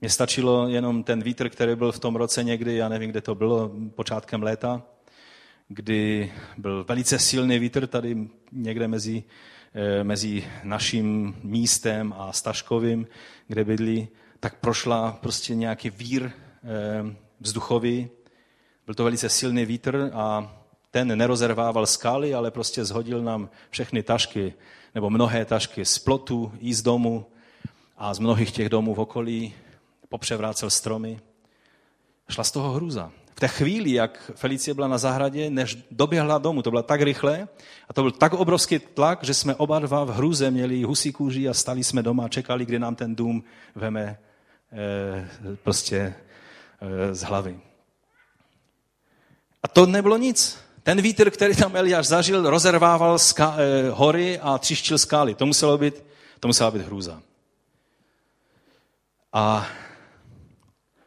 Mně stačilo jenom ten vítr, který byl v tom roce někdy, já nevím, kde to bylo, počátkem léta, kdy byl velice silný vítr tady někde mezi, eh, mezi naším místem a Staškovým, kde bydlí, tak prošla prostě nějaký vír eh, vzduchový. Byl to velice silný vítr a ten nerozervával skály, ale prostě zhodil nám všechny tašky, nebo mnohé tašky z plotu i z domu a z mnohých těch domů v okolí, popřevrácel stromy. Šla z toho hruza v té chvíli, jak Felicie byla na zahradě, než doběhla domů, to bylo tak rychle a to byl tak obrovský tlak, že jsme oba dva v hruze měli husí kůži a stali jsme doma a čekali, kdy nám ten dům veme e, prostě e, z hlavy. A to nebylo nic. Ten vítr, který tam Eliáš zažil, rozervával ska, e, hory a třištil skály. To muselo být, to musela být hrůza. A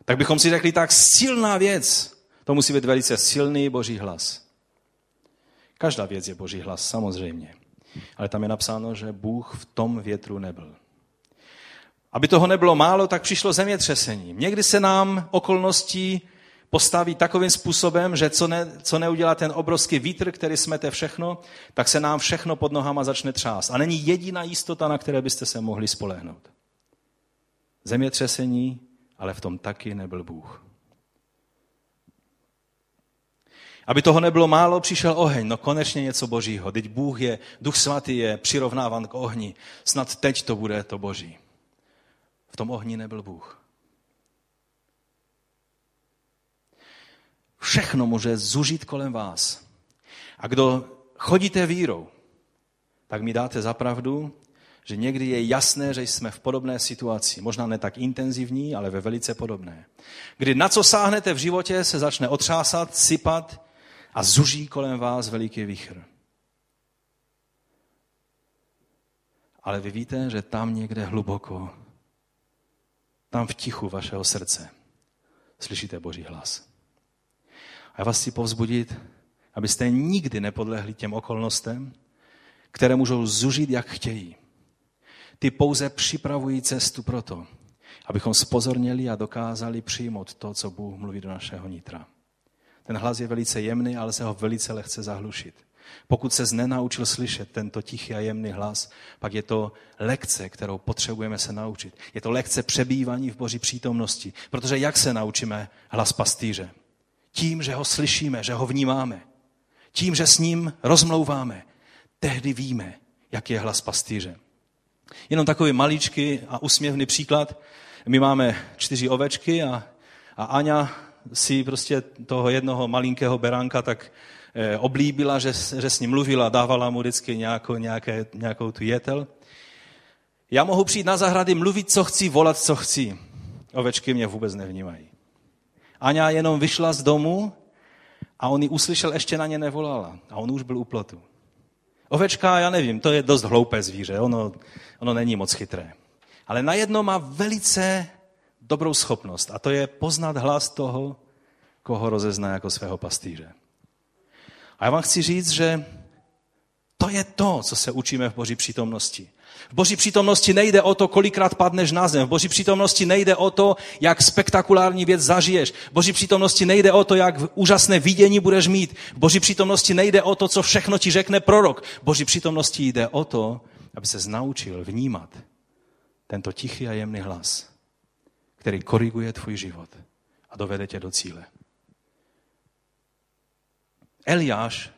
tak bychom si řekli, tak silná věc, to musí být velice silný boží hlas. Každá věc je boží hlas, samozřejmě. Ale tam je napsáno, že Bůh v tom větru nebyl. Aby toho nebylo málo, tak přišlo zemětřesení. Někdy se nám okolnosti postaví takovým způsobem, že co, ne, co neudělá ten obrovský vítr, který smete všechno, tak se nám všechno pod nohama začne třást. A není jediná jistota, na které byste se mohli spolehnout. Zemětřesení, ale v tom taky nebyl Bůh. Aby toho nebylo málo, přišel oheň. No konečně něco božího. Teď Bůh je, Duch Svatý je přirovnáván k ohni. Snad teď to bude to boží. V tom ohni nebyl Bůh. Všechno může zužit kolem vás. A kdo chodíte vírou, tak mi dáte za pravdu, že někdy je jasné, že jsme v podobné situaci. Možná ne tak intenzivní, ale ve velice podobné. Kdy na co sáhnete v životě, se začne otřásat, sypat a zuží kolem vás veliký vichr. Ale vy víte, že tam někde hluboko, tam v tichu vašeho srdce, slyšíte Boží hlas. A já vás chci povzbudit, abyste nikdy nepodlehli těm okolnostem, které můžou zužit, jak chtějí. Ty pouze připravují cestu pro to, abychom spozorněli a dokázali přijmout to, co Bůh mluví do našeho nitra. Ten hlas je velice jemný, ale se ho velice lehce zahlušit. Pokud se nenaučil slyšet tento tichý a jemný hlas, pak je to lekce, kterou potřebujeme se naučit. Je to lekce přebývání v Boží přítomnosti. Protože jak se naučíme hlas pastýře? Tím, že ho slyšíme, že ho vnímáme. Tím, že s ním rozmlouváme, tehdy víme, jaký je hlas pastýře. Jenom takový maličký a usměvný příklad. My máme čtyři ovečky a, a Aňa si prostě toho jednoho malinkého beránka tak eh, oblíbila, že, že s ním mluvila, dávala mu vždycky nějakou, nějaké, nějakou tu jetel. Já mohu přijít na zahrady, mluvit, co chci, volat, co chci. Ovečky mě vůbec nevnímají. Aňa jenom vyšla z domu a on ji uslyšel, ještě na ně nevolala. A on už byl u plotu. Ovečka, já nevím, to je dost hloupé zvíře, ono, ono není moc chytré. Ale najednou má velice dobrou schopnost a to je poznat hlas toho, koho rozezná jako svého pastýře. A já vám chci říct, že to je to, co se učíme v Boží přítomnosti. V Boží přítomnosti nejde o to, kolikrát padneš na zem. V Boží přítomnosti nejde o to, jak spektakulární věc zažiješ. V Boží přítomnosti nejde o to, jak úžasné vidění budeš mít. V Boží přítomnosti nejde o to, co všechno ti řekne prorok. V Boží přítomnosti jde o to, aby se naučil vnímat tento tichý a jemný hlas, který koriguje tvůj život a dovede tě do cíle. Eliáš,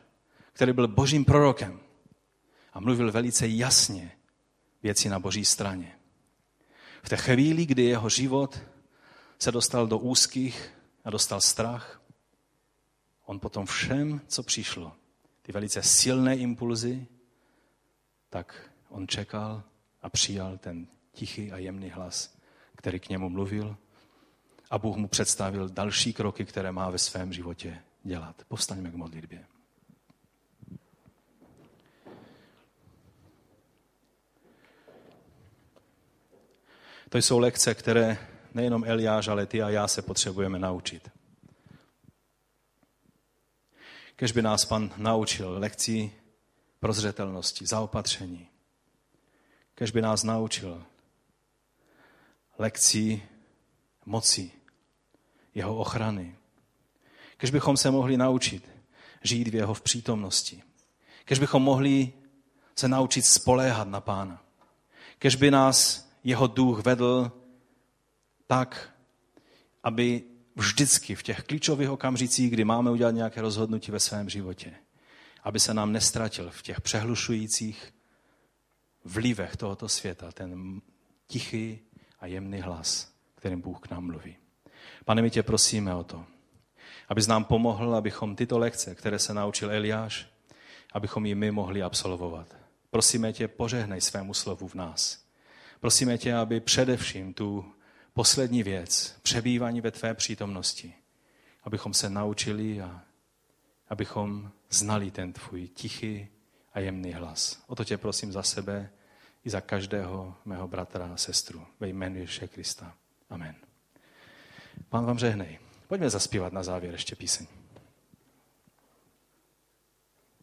který byl božím prorokem a mluvil velice jasně věci na boží straně. V té chvíli, kdy jeho život se dostal do úzkých a dostal strach, on potom všem, co přišlo, ty velice silné impulzy, tak on čekal a přijal ten tichý a jemný hlas, který k němu mluvil a Bůh mu představil další kroky, které má ve svém životě dělat. Povstaňme k modlitbě. To jsou lekce, které nejenom Eliáš, ale ty a já se potřebujeme naučit. Kež by nás pan naučil lekcí prozřetelnosti, zaopatření. Kež by nás naučil lekcí moci, jeho ochrany. Kež bychom se mohli naučit žít v jeho v přítomnosti. Kež bychom mohli se naučit spoléhat na pána. Kež by nás jeho duch vedl tak, aby vždycky v těch klíčových okamžicích, kdy máme udělat nějaké rozhodnutí ve svém životě, aby se nám nestratil v těch přehlušujících vlivech tohoto světa, ten tichý a jemný hlas, kterým Bůh k nám mluví. Pane, my tě prosíme o to, abys nám pomohl, abychom tyto lekce, které se naučil Eliáš, abychom ji my mohli absolvovat. Prosíme tě, požehnej svému slovu v nás. Prosíme tě, aby především tu poslední věc, přebývání ve tvé přítomnosti, abychom se naučili a abychom znali ten tvůj tichý a jemný hlas. O to tě prosím za sebe i za každého mého bratra a sestru ve jménu Ježíše Krista. Amen. Pán vám žehnej. Pojďme zaspívat na závěr ještě píseň.